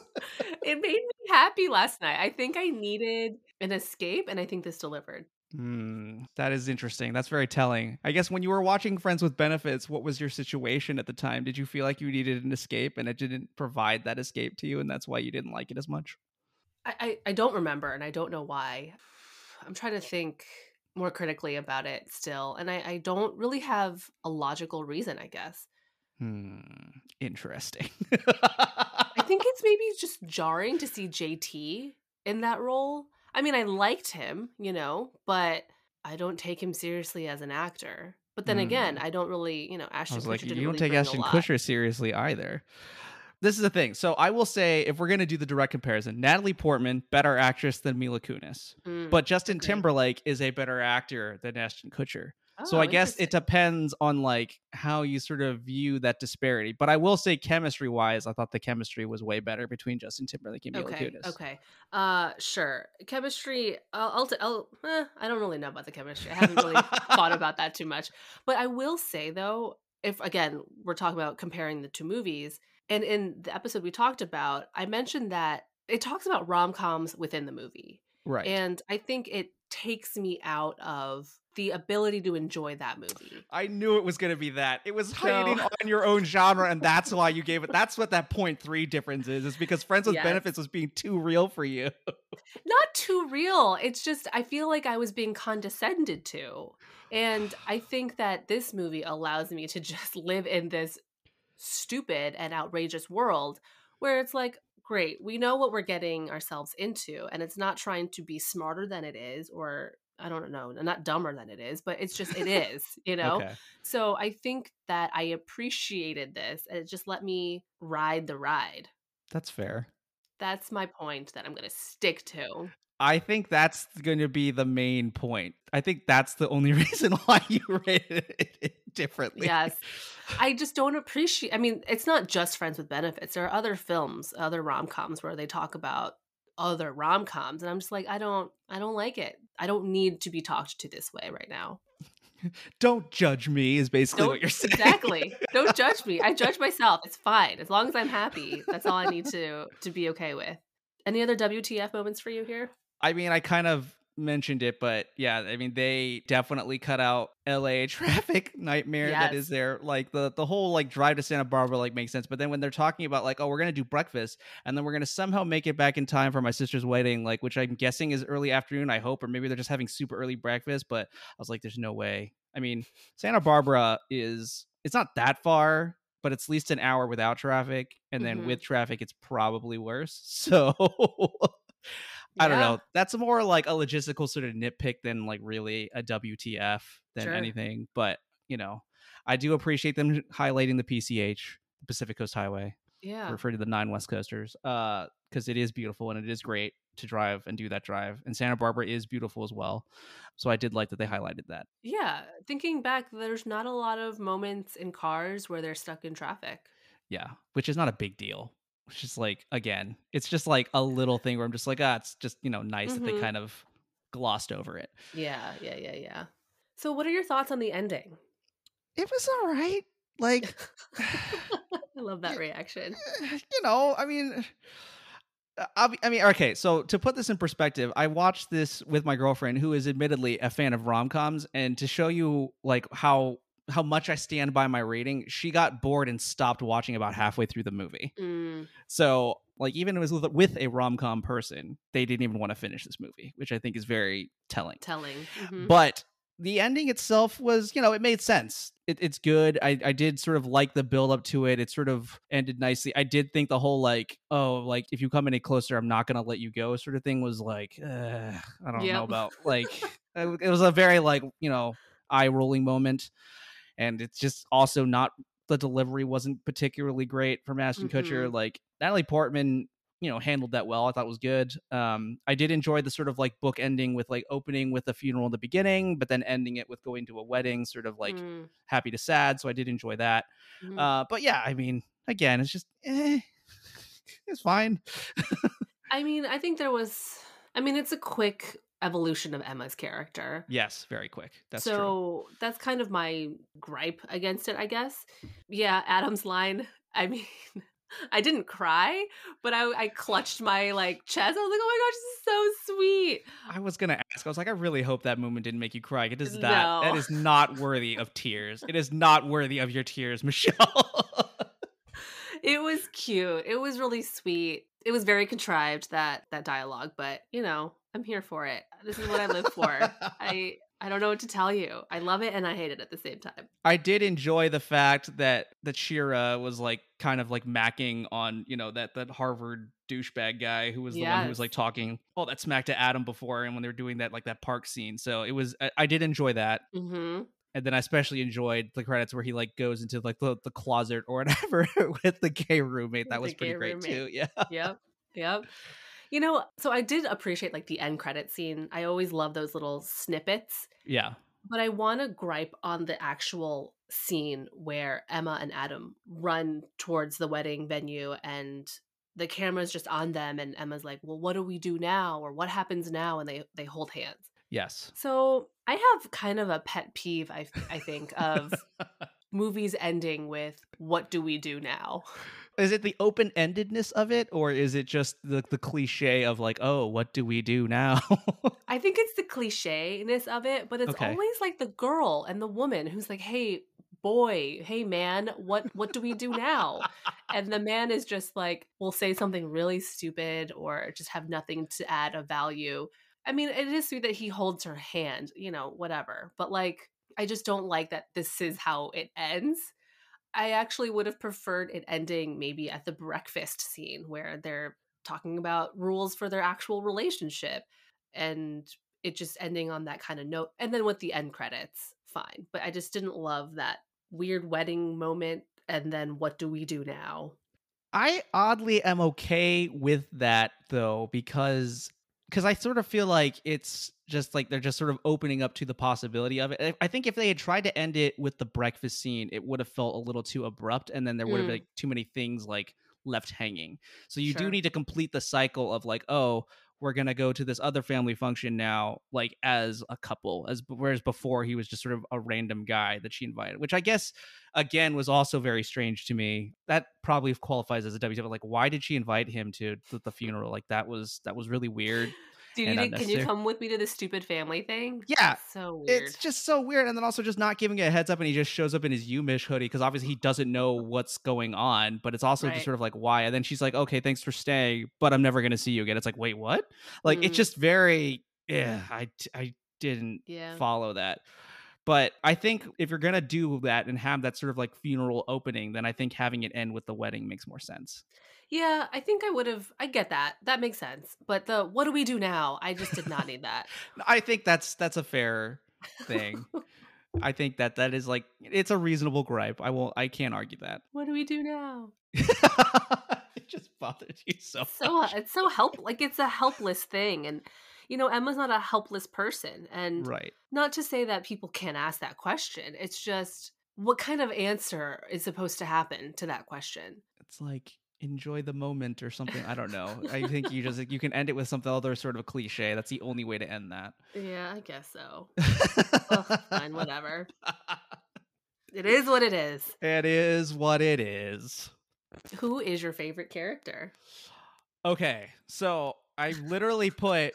A: it made me happy last night. I think I needed an escape, and I think this delivered.
B: Mm, that is interesting. That's very telling. I guess when you were watching Friends with Benefits, what was your situation at the time? Did you feel like you needed an escape and it didn't provide that escape to you, and that's why you didn't like it as much?
A: I, I, I don't remember, and I don't know why. I'm trying to think more critically about it still, and I, I don't really have a logical reason, I guess.
B: Hmm. Interesting.
A: I think it's maybe just jarring to see JT in that role. I mean, I liked him, you know, but I don't take him seriously as an actor. But then mm. again, I don't really, you know, Ashton I was Kutcher like, you don't really
B: take Ashton Kutcher seriously either. This is the thing. So I will say, if we're gonna do the direct comparison, Natalie Portman better actress than Mila Kunis, mm, but Justin Timberlake is a better actor than Ashton Kutcher so oh, I guess it depends on like how you sort of view that disparity. But I will say, chemistry wise, I thought the chemistry was way better between Justin Timberlake and Mila
A: okay,
B: Kunis.
A: Okay, uh, sure. Chemistry. I'll. I'll, I'll eh, I don't really know about the chemistry. I haven't really thought about that too much. But I will say though, if again we're talking about comparing the two movies, and in the episode we talked about, I mentioned that it talks about rom coms within the movie.
B: Right.
A: And I think it takes me out of the ability to enjoy that movie.
B: I knew it was going to be that. It was hating on your own genre, and that's why you gave it. That's what that point three difference is. Is because Friends with yes. Benefits was being too real for you.
A: Not too real. It's just I feel like I was being condescended to, and I think that this movie allows me to just live in this stupid and outrageous world where it's like great we know what we're getting ourselves into and it's not trying to be smarter than it is or I don't know, not dumber than it is, but it's just it is, you know. Okay. So I think that I appreciated this, and it just let me ride the ride.
B: That's fair.
A: That's my point that I'm going to stick to.
B: I think that's going to be the main point. I think that's the only reason why you rated it differently.
A: Yes. I just don't appreciate I mean, it's not just Friends with Benefits. There are other films, other rom-coms where they talk about other rom-coms and I'm just like I don't I don't like it. I don't need to be talked to this way right now.
B: don't judge me is basically don't, what you're saying.
A: Exactly. don't judge me. I judge myself. It's fine. As long as I'm happy. That's all I need to to be okay with. Any other WTF moments for you here?
B: I mean, I kind of mentioned it, but yeah, I mean they definitely cut out LA traffic nightmare yes. that is there. Like the the whole like drive to Santa Barbara like makes sense. But then when they're talking about like, oh, we're gonna do breakfast and then we're gonna somehow make it back in time for my sister's wedding, like which I'm guessing is early afternoon, I hope, or maybe they're just having super early breakfast. But I was like, there's no way. I mean, Santa Barbara is it's not that far, but it's at least an hour without traffic, and then mm-hmm. with traffic, it's probably worse. So I don't know. That's more like a logistical sort of nitpick than like really a WTF than sure. anything. But you know, I do appreciate them highlighting the PCH, the Pacific Coast Highway.
A: Yeah.
B: Refer to the nine West Coasters. Uh, because it is beautiful and it is great to drive and do that drive. And Santa Barbara is beautiful as well. So I did like that they highlighted that.
A: Yeah. Thinking back, there's not a lot of moments in cars where they're stuck in traffic.
B: Yeah. Which is not a big deal which is like again, it's just like a little thing where I'm just like, ah, it's just you know nice mm-hmm. that they mm-hmm. kind of glossed over it.
A: Yeah, yeah, yeah, yeah. So, what are your thoughts on the ending?
B: It was all right. Like,
A: I love that reaction.
B: you know, I mean, I I mean, okay. So to put this in perspective, I watched this with my girlfriend, who is admittedly a fan of rom coms, and to show you like how how much I stand by my rating, she got bored and stopped watching about halfway through the movie.
A: Mm,
B: So like even with with a rom com person, they didn't even want to finish this movie, which I think is very telling.
A: telling. Mhm.
B: But the ending itself was, you know, it made sense. It, it's good. I, I did sort of like the build up to it. It sort of ended nicely. I did think the whole like, oh, like if you come any closer, I'm not gonna let you go sort of thing was like, uh, I don't know about like it was a very like you know eye rolling moment, and it's just also not the delivery wasn't particularly great from Ashton Kutcher.
A: Mhm.
B: Like Natalie Portman you know handled that well i thought it was good um i did enjoy the sort of like book ending with like opening with a funeral in the beginning but then ending it with going to a wedding sort of like
A: Mm,
B: happy to sad so i did enjoy that
A: mhm.
B: uh but yeah i mean again it's just eh, it's fine
A: I mean, I think there was. I mean, it's a quick evolution of Emma's character.
B: yes very quick that's true
A: so that's kind of my gripe against it, I guess. Yeah, Adam's line. I mean, I didn't cry, but I, I clutched my like chest. I was like, oh my gosh, this is so sweet.
B: i was gonna ask i was like i really hope that moment didn't make you cry it is that that is not worthy of tears it is not worthy of your tears michelle
A: It was cute. It was really sweet. It was very contrived that that dialogue, but you know, I'm here for it. This is what I live for. I I don't know what to tell you. I love it and I hate it at the same time.
B: I did enjoy the fact that that Shira was like kind of like macking on you know that that Harvard douchebag guy who was the one who was like talking all that smack to Adam before and when they were doing that like that park scene. So it was I, I did enjoy that,
A: hmm
B: and then I especially enjoyed the credits where he like goes into like the, the closet or whatever with the gay roommate. That
A: The
B: was pretty great
A: roommate.
B: too. Yeah.
A: Yep. Yep. You know, so I did appreciate like the end credit scene. I always love those little snippets.
B: Yeah.
A: But I want to gripe on the actual scene where Emma and Adam run towards the wedding venue and the camera's just on them and Emma's like, "Well, what do we do now?" or "What happens now?" and they they hold hands.
B: Yes.
A: So, I have kind of a pet peeve I I think of movies ending with "What do we do now?"
B: Is it the open endedness of it, or is it just the the cliche of like, oh, what do we do now?
A: I think it's the cliche-ness of it, but it's
B: Okay.
A: always like the girl and the woman who's like, "Hey, boy, hey man, what what do we do now?" and the man is just like, will say something really stupid or just have nothing to add of value. I mean, it is sweet that he holds her hand, you know, whatever. But like, I just don't like that this is how it ends. I actually would have preferred it ending maybe at the breakfast scene where they're talking about rules for their actual relationship and it just ending on that kind of note. And then with the end credits, fine. But I just didn't love that weird wedding moment and then what do we do now?
B: I oddly am okay with that though because because I sort of feel like it's just like they're just sort of opening up to the possibility of it. I- think if they had tried to end it with the breakfast scene, it would have felt a little too abrupt, and then there would have
A: Mm.
B: been like, too many things like left hanging. So you do need to complete the cycle of like, oh, we're gonna go to this other family function now, like as a couple, as whereas before he was just sort of a random guy that she invited, which I guess again was also very strange to me. That probably qualifies as a WTF. Like, why did she invite him to the, the funeral? Like that was that was really weird.
A: Do you need, can you come with me to the stupid family thing?
B: Yeah,
A: It's so weird.
B: It's just so weird, and then also just not giving it a heads up, and he just shows up in his UMich hoodie because obviously he doesn't know what's going on. But it's also
A: Right.
B: just sort of like why. And then she's like, "Okay, thanks for staying, but I'm never gonna see you again." It's like, wait, what? Like
A: Mm.
B: it's just very, yeah. I I didn't
A: yeah.
B: follow that. But I think if you're gonna do that and have that sort of like funeral opening, then I think having it end with the wedding makes more sense.
A: Yeah, I think I would have I get that. That makes sense. But the what do we do now? I just did not need that.
B: I think that's that's a fair thing. I think that that is like it's a reasonable gripe. I won't. I can't argue that.
A: what do we do now?
B: it just bothered you so.
A: So
B: much.
A: it's so help like it's a helpless thing and you know, Emma's not a helpless person and
B: right.
A: not to say that people can't ask that question. It's just what kind of answer is supposed to happen to that question?
B: It's like enjoy the moment or something. I don't know. I think you just you can end it with something other sort of cliche. That's the only way to end that.
A: Yeah, I guess so. Ugh, fine, whatever. It is what it is.
B: It is what it is.
A: Who is your favorite character?
B: Okay, so I literally put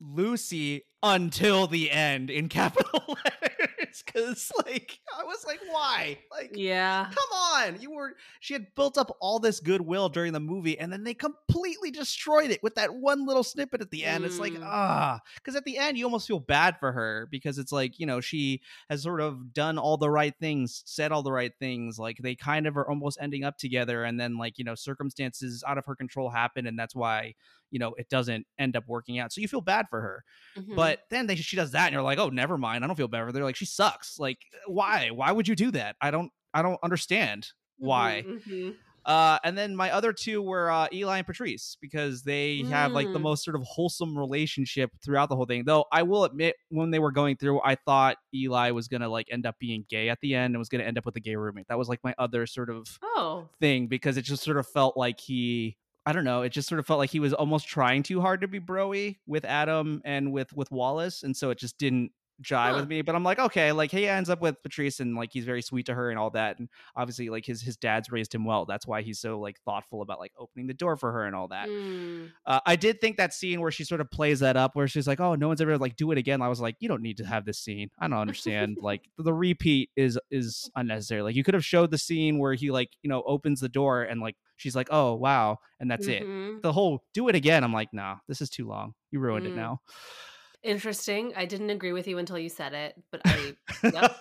B: Lucy until the end in capital letters because, like, I was like, why? Like,
A: Yeah.
B: come on you were she had built up all this goodwill during the movie and then they completely destroyed it with that one little snippet at the end it's like
A: Mm.
B: ah because at the end you almost feel bad for her because it's like you know she has sort of done all the right things said all the right things like they kind of are almost ending up together and then like you know circumstances out of her control happen and that's why you know it doesn't end up working out. So you feel bad for her.
A: Mhm.
B: but then they she does that and you're like oh never mind. I don't feel bad for her. They're like she sucks. Like why? Why would you do that? I don't i don't understand why.
A: Mhm, mhm.
B: uh and then my other two were uh eli and patrice because they have like the
A: Mm.
B: most sort of wholesome relationship throughout the whole thing. Though i will admit when they were going through i thought eli was gonna like end up being gay at the end and was gonna end up with a gay roommate. That was like my other sort of
A: Oh.
B: thing because it just sort of felt like he I don't know, it just sort of felt like he was almost trying too hard to be broy with Adam and with with Wallace and so it just didn't jive
A: Huh.
B: with me but i'm like okay like he ends up with patrice and like he's very sweet to her and all that and obviously like his his dad's raised him well that's why he's so like thoughtful about like opening the door for her and all that
A: Mm.
B: uh, i did think that scene where she sort of plays that up where she's like oh no one's ever like do it again i was like you don't need to have this scene i don't understand like the repeat is is unnecessary like you could have showed the scene where he like you know opens the door and like she's like oh wow and that's it
A: Mhm.
B: the whole do it again i'm like nah this is too long you ruined it
A: Mm.
B: now
A: Interesting. I didn't agree with you until you said it, but I Yep.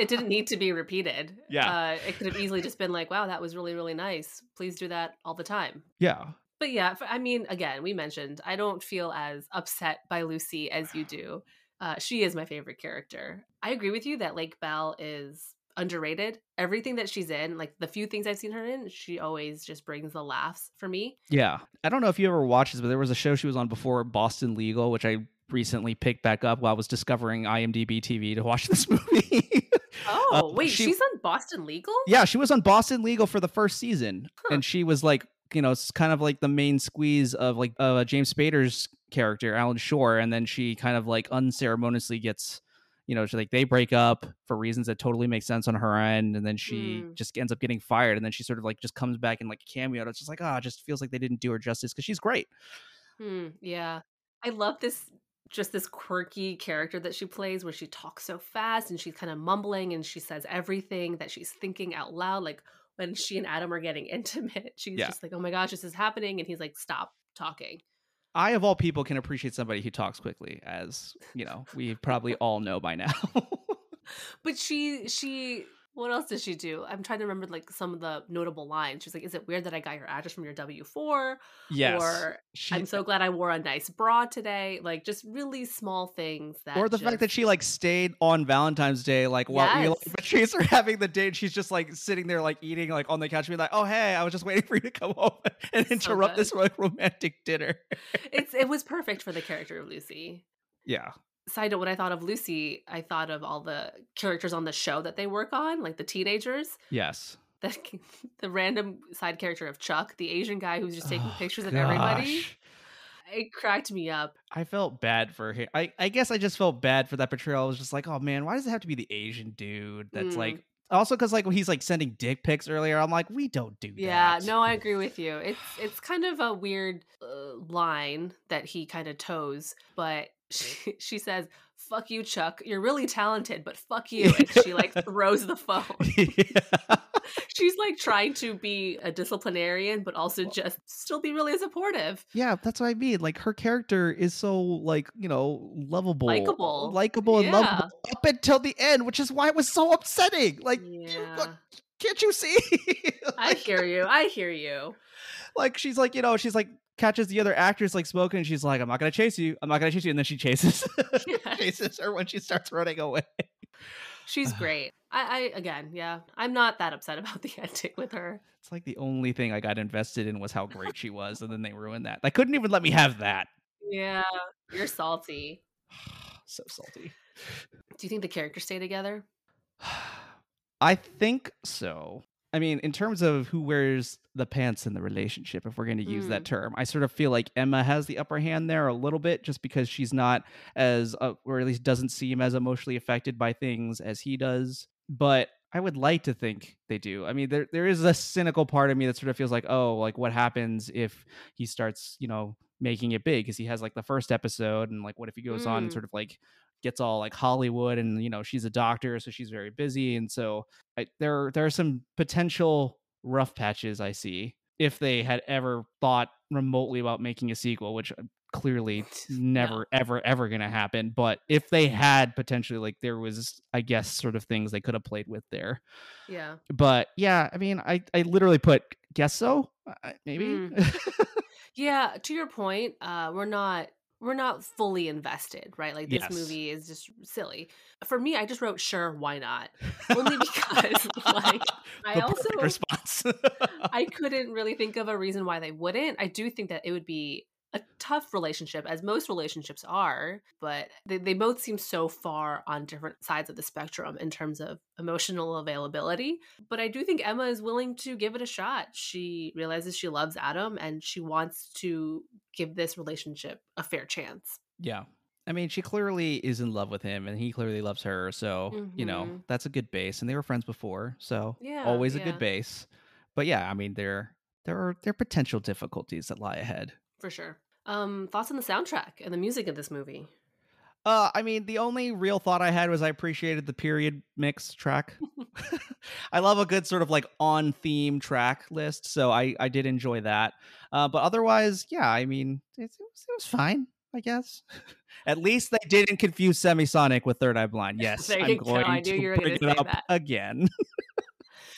A: it didn't need to be repeated.
B: Yeah.
A: Uh, it could have easily just been like, wow, that was really, really nice. Please do that all the time.
B: yeah
A: But yeah, I mean, again, we mentioned I don't feel as upset by Lucy as you do. Uh, she is my favorite character. I agree with you that Lake Bell is underrated. Everything that she's in, like the few things I've seen her in, she always just brings the laughs for me.
B: Yeah. I don't know if you ever watched this, but there was a show she was on before, Boston Legal, which I recently picked back up while I was discovering IMDb TV to watch this movie.
A: Oh,
B: Uh,
A: wait,
B: she-
A: she's on Boston Legal?
B: yeah, she was on Boston Legal for the first season,
A: Huh.
B: and she was like, you know, it's kind of like the main squeeze of like uh, James Spader's character, Alan Shore, and then she kind of like unceremoniously gets. You know, she like they break up for reasons that totally make sense on her end, and then she
A: Mm.
B: just ends up getting fired, and then she sort of like just comes back in like a cameo. It's just like, ah, it just feels like they didn't do her justice because she's great.
A: Hmm, yeah. I love this just this quirky character that she plays where she talks so fast and she's kind of mumbling and she says everything that she's thinking out loud. Like when she and Adam are getting intimate, she's
B: Yeah.
A: just like, Oh my gosh, this is happening. And he's like, Stop talking.
B: I, of all people, can appreciate somebody who talks quickly, as you know, we probably all know by now.
A: But she she what else did she do? I'm trying to remember like some of the notable lines. She's like, Is it weird that I got your address from your W four?
B: yes,
A: Or
B: she,
A: I'm so glad I wore a nice bra today. Like just really small things that
B: or the fact that she like stayed on Valentine's Day, like while we
A: Yes.
B: like, Patrice are having the date, she's just like sitting there, like eating, like on the couch, being like, "Oh hey, I was just waiting for you to come home and interrupt this like romantic dinner."
A: it's it was perfect for the character of Lucy.
B: yeah,
A: Side note, when I thought of Lucy, I thought of all the characters on the show that they work on, like the teenagers.
B: yes,
A: The, the random side character of Chuck, the Asian guy who's just taking
B: Oh,
A: pictures of everybody. It cracked me up.
B: I felt bad for him. I, I guess I just felt bad for that portrayal. I was just like, oh man, why does it have to be the Asian dude? That's
A: Mm.
B: like also because like when he's like sending dick pics earlier, I'm like, we don't do
A: Yeah,
B: that.
A: Yeah no, I agree with you. It's it's kind of a weird uh, line that he kind of toes, but she, she says, "Fuck you, Chuck. You're really talented, but fuck you." And she like throws the phone.
B: yeah.
A: She's like trying to be a disciplinarian, but also just still be really supportive.
B: yeah, that's what I mean. Like her character is so like you know lovable,
A: Likable.
B: likable, and
A: Yeah.
B: lovable up until the end, which is why it was so upsetting. Like, you- look, can't you see?
A: I hear you. I hear you.
B: like she's like you know she's like catches the other actress like smoking and she's like i'm not gonna chase you i'm not gonna chase you and then she chases chases her when she starts running away
A: She's great. I, I again, yeah, I'm not that upset about the ending with her.
B: it's like the only thing i got invested in was how great she was and then they ruined that they couldn't even let me have that
A: Yeah, you're salty.
B: so salty
A: Do you think the characters stay together?
B: i think so i mean in terms of who wears the pants in the relationship if we're going to use that term i sort of feel like emma has the upper hand there a little bit just because she's not as uh, or at least doesn't seem as emotionally affected by things as he does but I would like to think they do. I mean, there there is a cynical part of me that sort of feels like, oh, like what happens if he starts, you know, making it big? Because he has like the first episode, and like, what if he goes on and
A: Mm.
B: sort of like gets all like Hollywood, and you know, she's a doctor, so she's very busy, and so I, there there are some potential rough patches I see if they had ever thought remotely about making a sequel, which uh, clearly never ever ever going to happen but if they had potentially like there was i guess sort of things they could have played with there
A: Yeah.
B: but yeah i mean i i literally put guess so maybe
A: Mm. Yeah, to your point, uh we're not we're not fully invested, right? Like this
B: Yes.
A: movie is just silly. For me, I just wrote sure, why not? Only because like I also
B: response
A: I couldn't really think of a reason why they wouldn't. I do think that it would be a tough relationship, as most relationships are, but they, they both seem so far on different sides of the spectrum in terms of emotional availability. But I do think Emma is willing to give it a shot. She realizes she loves Adam and she wants to give this relationship a fair chance.
B: yeah i mean she clearly is in love with him and he clearly loves her so you know
A: Mhm.
B: that's a good base and they were friends before so
A: Yeah,
B: always a
A: yeah.
B: good base but yeah i mean there there are there are potential difficulties that lie ahead
A: For sure. Um, thoughts on the soundtrack and the music of this movie?
B: Uh, I mean, the only real thought I had was I appreciated the period mix track. I love a good sort of like on theme track list, so I I did enjoy that. Uh, but otherwise, yeah, I mean, it, it, was, it was fine, I guess. At least they didn't confuse Semisonic with Third Eye Blind. Yes, I'm
A: go.
B: going to bring it up
A: that.
B: again.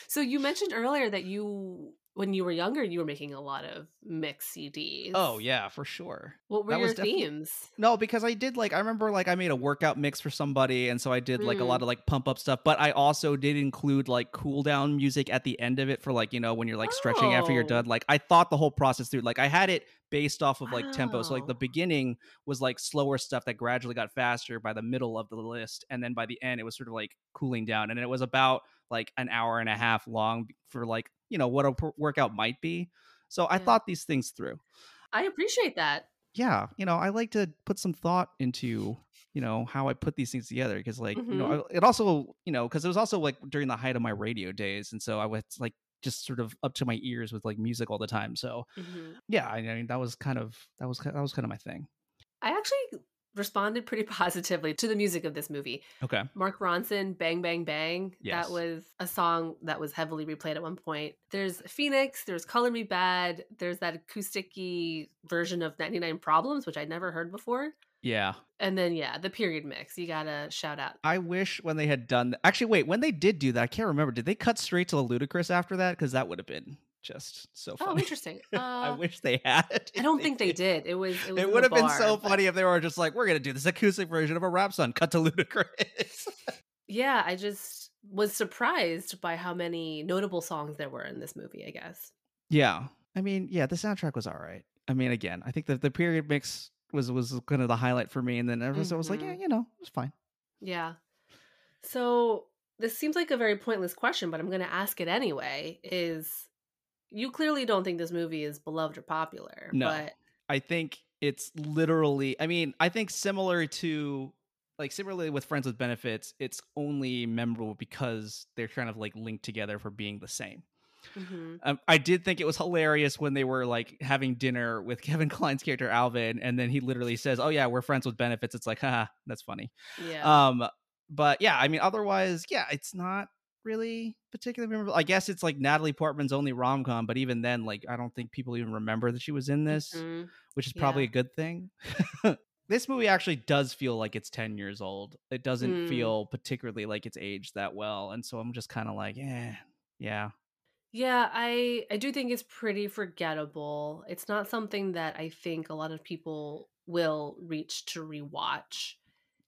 A: So you mentioned earlier that you, when you were younger, you were making a lot of mix CDs.
B: oh yeah, for sure.
A: What were
B: that
A: your themes?
B: No, because I did like I remember like I made a workout mix for somebody, and so I did like a
A: Mm.
B: lot of like pump up stuff. But I also did include like cool down music at the end of it for like you know when you're like stretching after you're
A: Oh.
B: done. Like I thought the whole process through. Like I had it based off of like tempo. So like the beginning was like slower stuff that gradually got faster by the middle of the list, and then by the end it was sort of like cooling down, and it was about like an hour and a half long for like you know what a workout might be. So I thought these things through
A: I appreciate that.
B: yeah, you know, I like to put some thought into, you know, how I put these things together because, like, you know, it also, you know, because it was also like during the height of my radio days, and so I was like just sort of up to my ears with like music all the time. So
A: Mhm.
B: yeah, I mean, that was kind of that was that was kind of my thing.
A: I actually responded pretty positively to the music of this movie.
B: Okay,
A: Mark Ronson, Bang Bang Bang.
B: Yes.
A: That was a song that was heavily replayed at one point. There's Phoenix, there's Color Me Badd, there's that acousticy version of 99 Problems, which I'd never heard before.
B: yeah,
A: And then, yeah, the period mix. You gotta shout out.
B: I wish when they had done. Actually, wait, when they did do that, I can't remember. Did they cut straight to the Ludacris after that? Because that would have been just so funny.
A: Oh,
B: funny.
A: interesting.
B: I
A: Uh,
B: wish they had.
A: I don't think they did. It was. It, was
B: It would
A: the
B: have been so
A: but-
B: funny if they were just like, "We're gonna do this acoustic version of a rap song, cut to Ludacris."
A: Yeah, I just was surprised by how many notable songs there were in this movie. I guess.
B: yeah, I mean, yeah, the soundtrack was all right. I mean, again, I think that the period mix was was kind of the highlight for me, and then everyone was like. "Yeah, you know, it was fine."
A: Yeah. So this seems like a very pointless question, but I'm going to ask it anyway. Is you clearly don't think this movie is beloved or popular,
B: No.
A: but
B: I think it's literally. I mean, I think similar to like similarly with Friends with Benefits, it's only memorable because they're kind of like linked together for being the same.
A: Mhm.
B: Um, I did think it was hilarious when they were like having dinner with Kevin Kline's character Alvin, and then he literally says, "Oh yeah, we're friends with benefits." It's like, haha, that's funny.
A: yeah.
B: Um, but yeah, I mean, otherwise, yeah, it's not really particularly memorable. I guess it's like Natalie Portman's only rom com, but even then, like, I don't think people even remember that she was in this,
A: Mhm.
B: which is probably
A: Yeah.
B: a good thing. this movie actually does feel like it's 10 years old. It doesn't
A: Mm.
B: feel particularly like it's aged that well. And so I'm just kind of like, yeah, yeah.
A: Yeah, I I do think it's pretty forgettable. It's not something that I think a lot of people will reach to rewatch.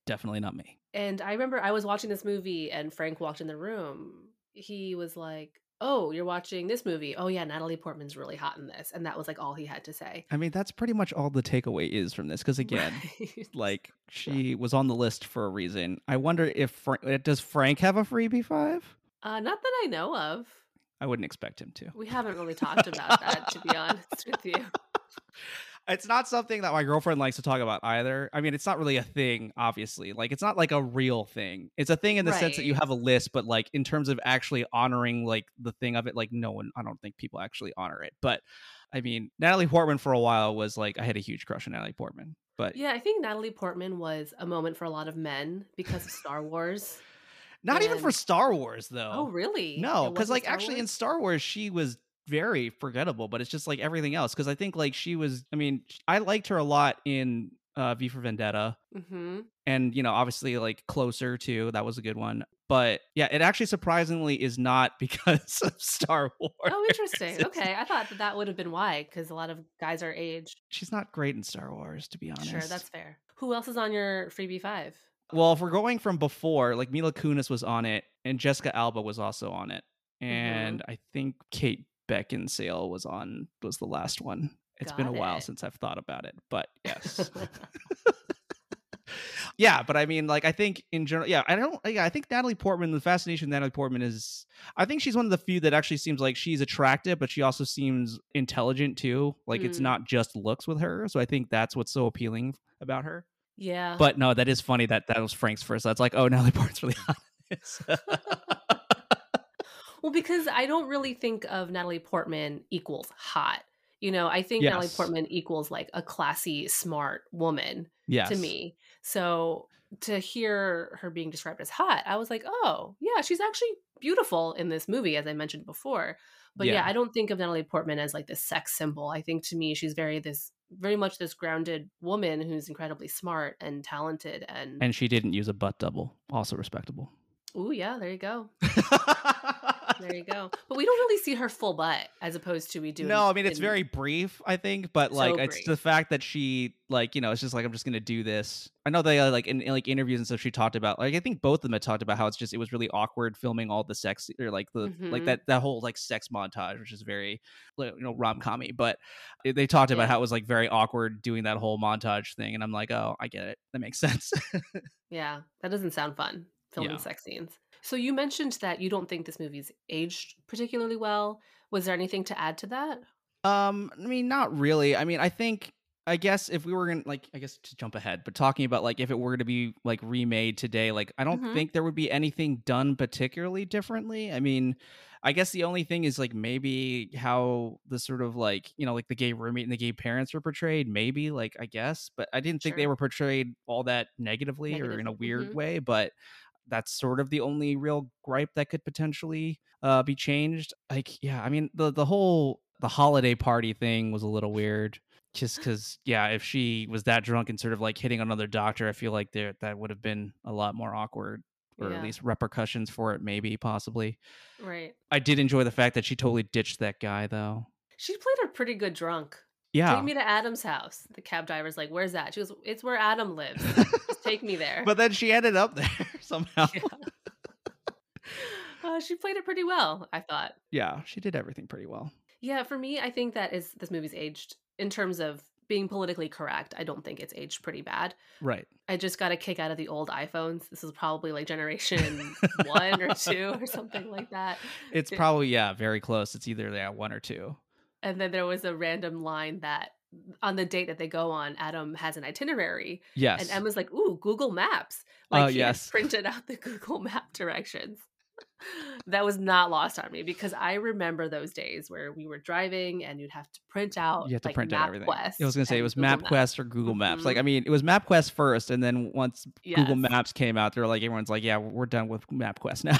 B: Definitely not me.
A: And I remember I was watching this movie and Frank walked in the room. He was like, "Oh, you're watching this movie. Oh yeah, Natalie Portman's really hot in this." And that was like all he had to say.
B: I mean, that's pretty much all the takeaway is from this. Because again,
A: Right.
B: like she was on the list for a reason. I wonder if Fra- uh, does Frank have a freebie five?
A: uh, not that I know of.
B: I wouldn't expect him to.
A: We haven't really talked about that, to be honest with you.
B: it's not something that my girlfriend likes to talk about either. I mean, it's not really a thing, obviously. Like, it's not like a real thing. It's a thing in the sense that you have a list, but like in terms of actually honoring like the thing of it, like no one, I don't think people actually honor it. But I mean, Natalie Portman for a while was like I had a huge crush on Natalie Portman, but
A: Yeah, I think Natalie Portman was a moment for a lot of men because of Star Wars.
B: not even for Star Wars though.
A: oh, really?
B: No, because like
A: Star
B: actually in Star Wars she was very forgettable, but it's just like everything else. Because I think like she was, I mean, I liked her a lot in uh, V for Vendetta,
A: Mhm.
B: and you know, obviously like Closer too. That was a good one. But yeah, it actually surprisingly is not because of Star Wars.
A: Oh, interesting.
B: It's-
A: Okay, I thought that that would have been why, because a lot of guys are aged.
B: she's not great in Star Wars, to be honest.
A: Sure, that's fair. Who else is on your freebie five?
B: Well, if we're going from before, like Mila Kunis was on it, and Jessica Alba was also on it,
A: Mm-hmm.
B: and I think Kate Beckinsale was on was the last one. It's been a
A: Got
B: while since I've thought about it, but yes. yeah, but I mean, like, I think in general, yeah, I don't, yeah, I think Natalie Portman, the fascination with Natalie Portman is, I think she's one of the few that actually seems like she's attractive, but she also seems intelligent too. Like, it's
A: Mm.
B: not just looks with her. So I think that's what's so appealing about her.
A: yeah.
B: But no, that is funny that that was Frank's first. That's like, oh, Natalie Portman's really hot.
A: Well, because I don't really think of Natalie Portman equals hot. You know, I think Natalie Portman equals like a classy, smart woman
B: yes.
A: to me. So to hear her being described as hot, I was like, oh, yeah, she's actually beautiful in this movie, as I mentioned before. But yeah,
B: Yeah.
A: I don't think of Natalie Portman as like this sex symbol. I think to me, she's very this, very much this grounded woman who's incredibly smart and talented. And,
B: And she didn't use a butt double. Also respectable.
A: oh yeah, there you go. There you go. But we don't really see her full butt as opposed to we do. in-
B: no, I mean it's
A: in-
B: very brief, I think, but
A: So
B: like it's
A: brief.
B: the fact that she like you know it's just like I'm just gonna do this. I know they uh, like in, in like interviews and stuff she talked about like I think both of them had talked about how it's just it was really awkward filming all the sex or like the like
A: Mhm.
B: that that whole like sex montage which is very you know rom commy, but they- they talked about
A: Yeah.
B: how it was like very awkward doing that whole montage thing, and I'm like oh I get it that makes sense.
A: Yeah, that doesn't sound fun filming
B: Yeah.
A: sex scenes. So you mentioned that you don't think this movie's aged particularly well. Was there anything to add to that?
B: Um, I mean, not really. I mean, I think I guess if we were gonna like, I guess to jump ahead, but talking about like if it were to be like remade today, like I don't
A: Mhm.
B: think there would be anything done particularly differently. I mean, I guess the only thing is like maybe how the sort of like you know like the gay roommate and the gay parents were portrayed. Maybe like I guess, but I didn't think they were portrayed all that negatively or in a weird
A: mhm.
B: way. But that's sort of the only real gripe that could potentially uh, be changed. Like, yeah, I mean the the whole the holiday party thing was a little weird. Just because, yeah, if she was that drunk and sort of like hitting another doctor, I feel like there that would have been a lot more awkward, or
A: Yeah.
B: at least repercussions for it, maybe possibly.
A: Right.
B: I did enjoy the fact that she totally ditched that guy, though.
A: She played a pretty good drunk.
B: Yeah,
A: Take me to Adam's house. The cab driver's like, "Where's that?" She goes, "It's where Adam lives. Just take me there."
B: but then she ended up there somehow.
A: Yeah. uh, she played it pretty well, I thought.
B: yeah, she did everything pretty well.
A: Yeah, for me, I think that is this movie's aged in terms of being politically correct. I don't think it's aged pretty bad.
B: Right.
A: I just got a kick out of the old iPhones. This is probably like generation one or two or something like that.
B: It's probably yeah, very close. It's either yeah, one or two.
A: And then there was a random line that on the date that they go on, Adam has an itinerary,
B: Yes.
A: and Emma's like, "Ooh, Google Maps!"
B: Oh,
A: Like he had
B: yes.
A: printed out the Google Map directions. that was not lost on me because I remember those days where we were driving and you'd have to print out.
B: you have to
A: like,
B: print out everything.
A: MapQuest
B: I was gonna say it was
A: Google Maps.
B: MapQuest or Google Maps. Like mm-hmm.
A: I
B: mean, it was MapQuest first, and then once Google Maps came out, they were like everyone's like, yeah, we're done with MapQuest now.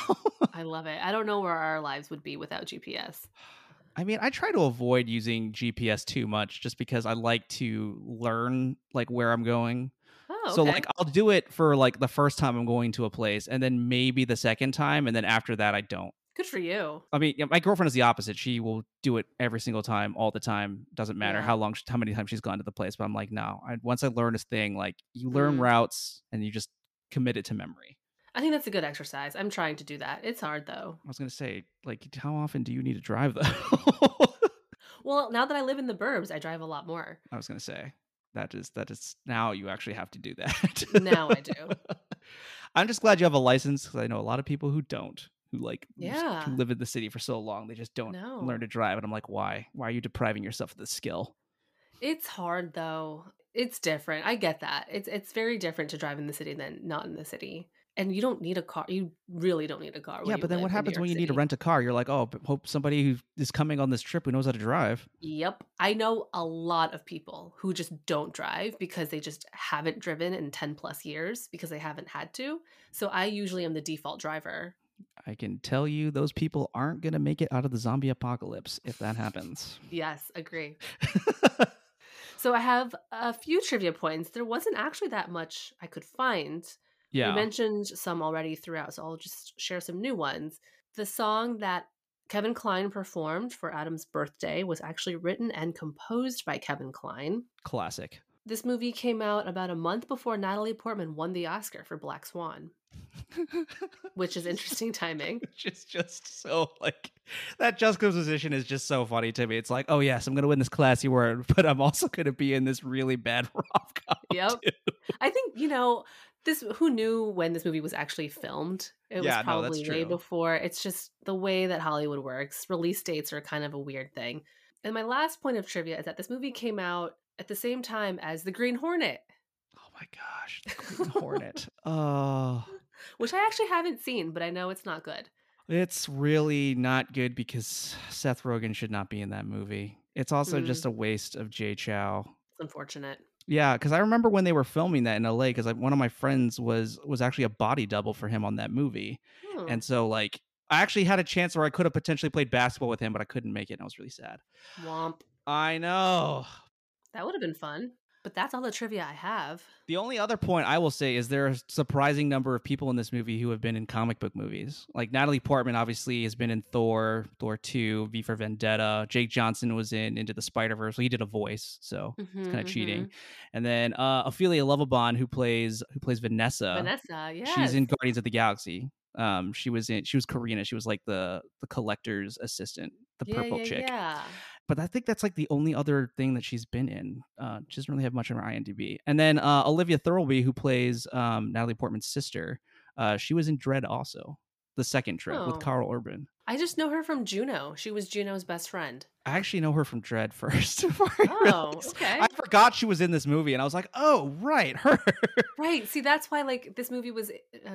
A: I love it. I don't know where our lives would be without GPS.
B: I mean, I try to avoid using GPS too much, just because I like to learn like where I'm going.
A: Oh,
B: So like I'll do it for like the first time I'm going to a place, and then maybe the second time, and then after that I don't.
A: good for you.
B: I mean, my girlfriend is the opposite. She will do it every single time, all the time. Doesn't matter
A: Yeah.
B: how long, how many times she's gone to the place. But I'm like, no. I, once I learn this thing, like you learn
A: Mm.
B: routes and you just commit it to memory.
A: I think that's a good exercise. I'm trying to do that. It's hard though.
B: I was gonna say, like, how often do you need to drive though?
A: Well, now that I live in the burbs, I drive a lot more.
B: I was gonna say that is that is now you actually have to do that.
A: Now I do.
B: I'm just glad you have a license because I know a lot of people who don't, who like
A: Yeah.
B: who live in the city for so long, they just don't
A: No.
B: learn to drive. And I'm like, why? Why are you depriving yourself of this skill?
A: It's hard though. It's different. I get that. It's it's very different to drive in the city than not in the city. And you don't need a car. You really don't need a car.
B: Yeah, but then what
A: live in New
B: happens when you need to rent a car? You're like, oh, hope somebody who is coming on this trip who knows how to drive.
A: Yep. I know a lot of people who just don't drive because they just haven't driven in 10 plus years because they haven't had to. So I usually am the default driver.
B: I can tell you those people aren't going to make it out of the zombie apocalypse if that happens.
A: Yes, agree. So I have a few trivia points. There wasn't actually that much I could find.
B: Yeah.
A: We mentioned some already throughout, so I'll just share some new ones. The song that Kevin Kline performed for Adam's birthday was actually written and composed by Kevin Kline.
B: Classic.
A: This movie came out about a month before Natalie Portman won the Oscar for Black Swan, which is interesting timing.
B: Which is just so like that juxtaposition is just so funny to me. It's like, oh yes, I'm gonna win this classy award, but I'm also gonna be in this really bad rom com.
A: Yep. I think, you know, this who knew when this movie was actually filmed? It
B: Yeah,
A: was
B: no,
A: probably way before. It's just the way that Hollywood works. Release dates are kind of a weird thing. And my last point of trivia is that this movie came out at the same time as The Green Hornet,
B: Oh my gosh, the Green Hornet. Oh,
A: which I actually haven't seen, but I know it's not good.
B: it's really not good because Seth Rogen should not be in that movie. It's also
A: Mm.
B: just a waste of Jay Chou.
A: It's unfortunate.
B: Yeah, because I remember when they were filming that in LA, because one of my friends was was actually a body double for him on that movie,
A: Hmm.
B: and so like I actually had a chance where I could have potentially played basketball with him, but I couldn't make it, and I was really sad.
A: Womp.
B: I know.
A: That would have been fun. But that's all the trivia I have.
B: The only other point I will say is there are a surprising number of people in this movie who have been in comic book movies. Like Natalie Portman obviously has been in Thor, Thor 2, V for Vendetta. Jake Johnson was in Into the Spider-Verse. So he did a voice, so it's
A: Mhm,
B: kind of
A: mhm.
B: cheating. And then uh Ophelia Lovibond who plays who plays Vanessa.
A: Vanessa, yeah.
B: She's in Guardians of the Galaxy. Um she was in she was Carina. She was like the the collector's assistant, the
A: yeah,
B: purple
A: yeah,
B: chick
A: Yeah.
B: But I think that's like the only other thing that she's been in. Uh, she doesn't really have much on her IMDb. And then uh, Olivia Thirlby, who plays um, Natalie Portman's sister, uh, she was in Dredd also, the second Dredd
A: Oh.
B: with Karl Urban.
A: I just know her from Juno. She was Juno's best friend.
B: I actually know her from Dredd first.
A: Oh,
B: realized-
A: okay.
B: I forgot she was in this movie, and I was like, "Oh, right, her."
A: Right. See, that's why like this movie was uh,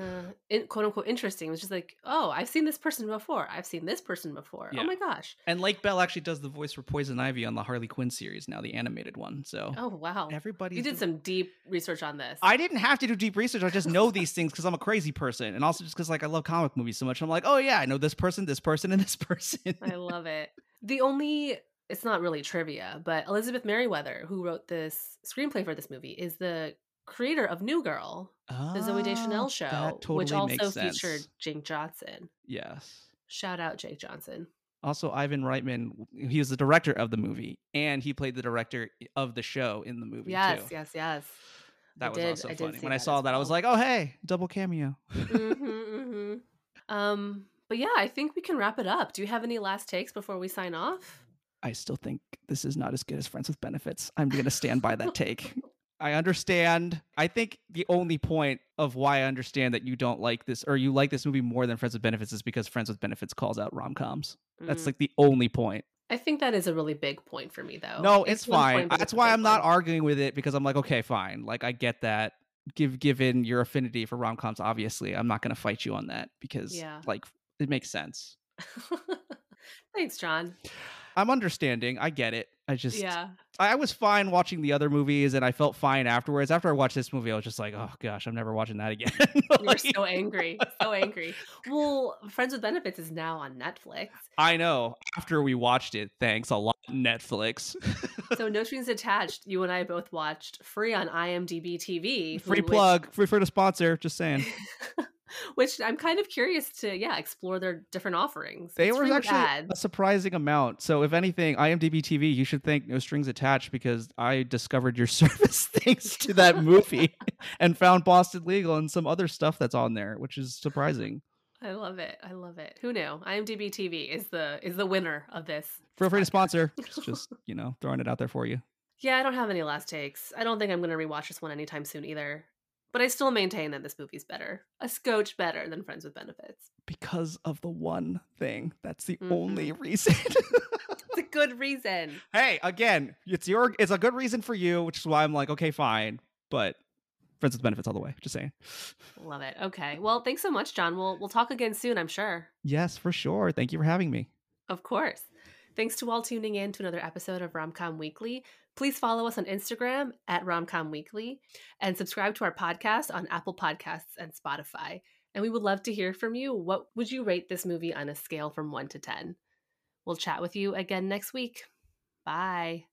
A: in, quote unquote interesting. It was just like, oh, I've seen this person before. I've seen this person before.
B: Yeah.
A: Oh my gosh.
B: and Lake Bell actually does the voice for Poison Ivy on the Harley Quinn series now, the animated one. So
A: Oh wow.
B: everybody
A: You did some deep research on this.
B: I didn't have to do deep research. I just know these things because I'm a crazy person, and also just because like I love comic movies so much. I'm like, oh yeah, I know this person, this person, and this person.
A: I love it. The only it's not really trivia, but Elizabeth Meriwether, who wrote this screenplay for this movie, is the creator of New Girl, the Zooey Deschanel
B: Oh,
A: show,
B: totally
A: which also featured Jake Johnson.
B: Yes.
A: Shout out Jake Johnson.
B: Also, Ivan Reitman, he was the director of the movie, and he played the director of the show in the movie
A: Yes,
B: too.
A: yes, yes.
B: That
A: I
B: was
A: did-
B: also
A: I
B: funny. When I saw that, I was like, oh hey, double cameo.
A: hmm hmm Um, but yeah, I think we can wrap it up. Do you have any last takes before we sign off?
B: I still think this is not as good as Friends with Benefits. I'm going to stand by that take. I understand. I think the only point of why I understand that you don't like this or you like this movie more than Friends with Benefits is because Friends with Benefits calls out rom coms. That's
A: Mm.
B: like the only point.
A: I think that is a really big point for me, though.
B: no, it's,
A: one
B: fine.
A: point,
B: That's
A: it's
B: why I'm not arguing with it because I'm like, okay, fine. Like I get that. Give given your affinity for rom coms, obviously, I'm not going to fight you on that because
A: Yeah.
B: like it makes sense.
A: Thanks, John.
B: I'm understanding. I get it. I just
A: yeah.
B: I was fine watching the other movies and I felt fine afterwards. After I watched this movie, I was just like, oh gosh, I'm never watching that again. Like,
A: so angry. So angry. Well, Friends with Benefits is now on Netflix.
B: I know. After we watched it, thanks a lot, Netflix.
A: So No Strings Attached, you and I both watched free on IMDb TV.
B: Free
A: which-
B: plug, free for the sponsor. Just saying.
A: Which I'm kind of curious to, yeah, explore their different offerings.
B: They were actually
A: ads.
B: a surprising amount. So if anything, IMDb TV, you should thank No Strings Attached because I discovered your service thanks to that movie and found Boston Legal and some other stuff that's on there, which is surprising.
A: I love it. I love it. Who knew? IMDb TV is the is the winner of this.
B: Feel free to sponsor. Just, just you know, throwing it out there for you.
A: Yeah, I don't have any last takes. I don't think I'm going to rewatch this one anytime soon either. But I still maintain that this movie's better, a scotch better than Friends with Benefits.
B: Because of the one thing. That's the mm-hmm. only reason.
A: it's a good reason.
B: Hey, again, it's your it's a good reason for you, which is why I'm like, okay, fine. But friends with benefits all the way. Just saying.
A: Love it. Okay. Well, thanks so much, John. We'll we'll talk again soon, I'm sure.
B: Yes, for sure. Thank you for having me.
A: Of course. Thanks to all tuning in to another episode of Romcom Weekly. Please follow us on Instagram at Romcom Weekly and subscribe to our podcast on Apple Podcasts and Spotify. And we would love to hear from you. What would you rate this movie on a scale from 1 to 10? We'll chat with you again next week. Bye.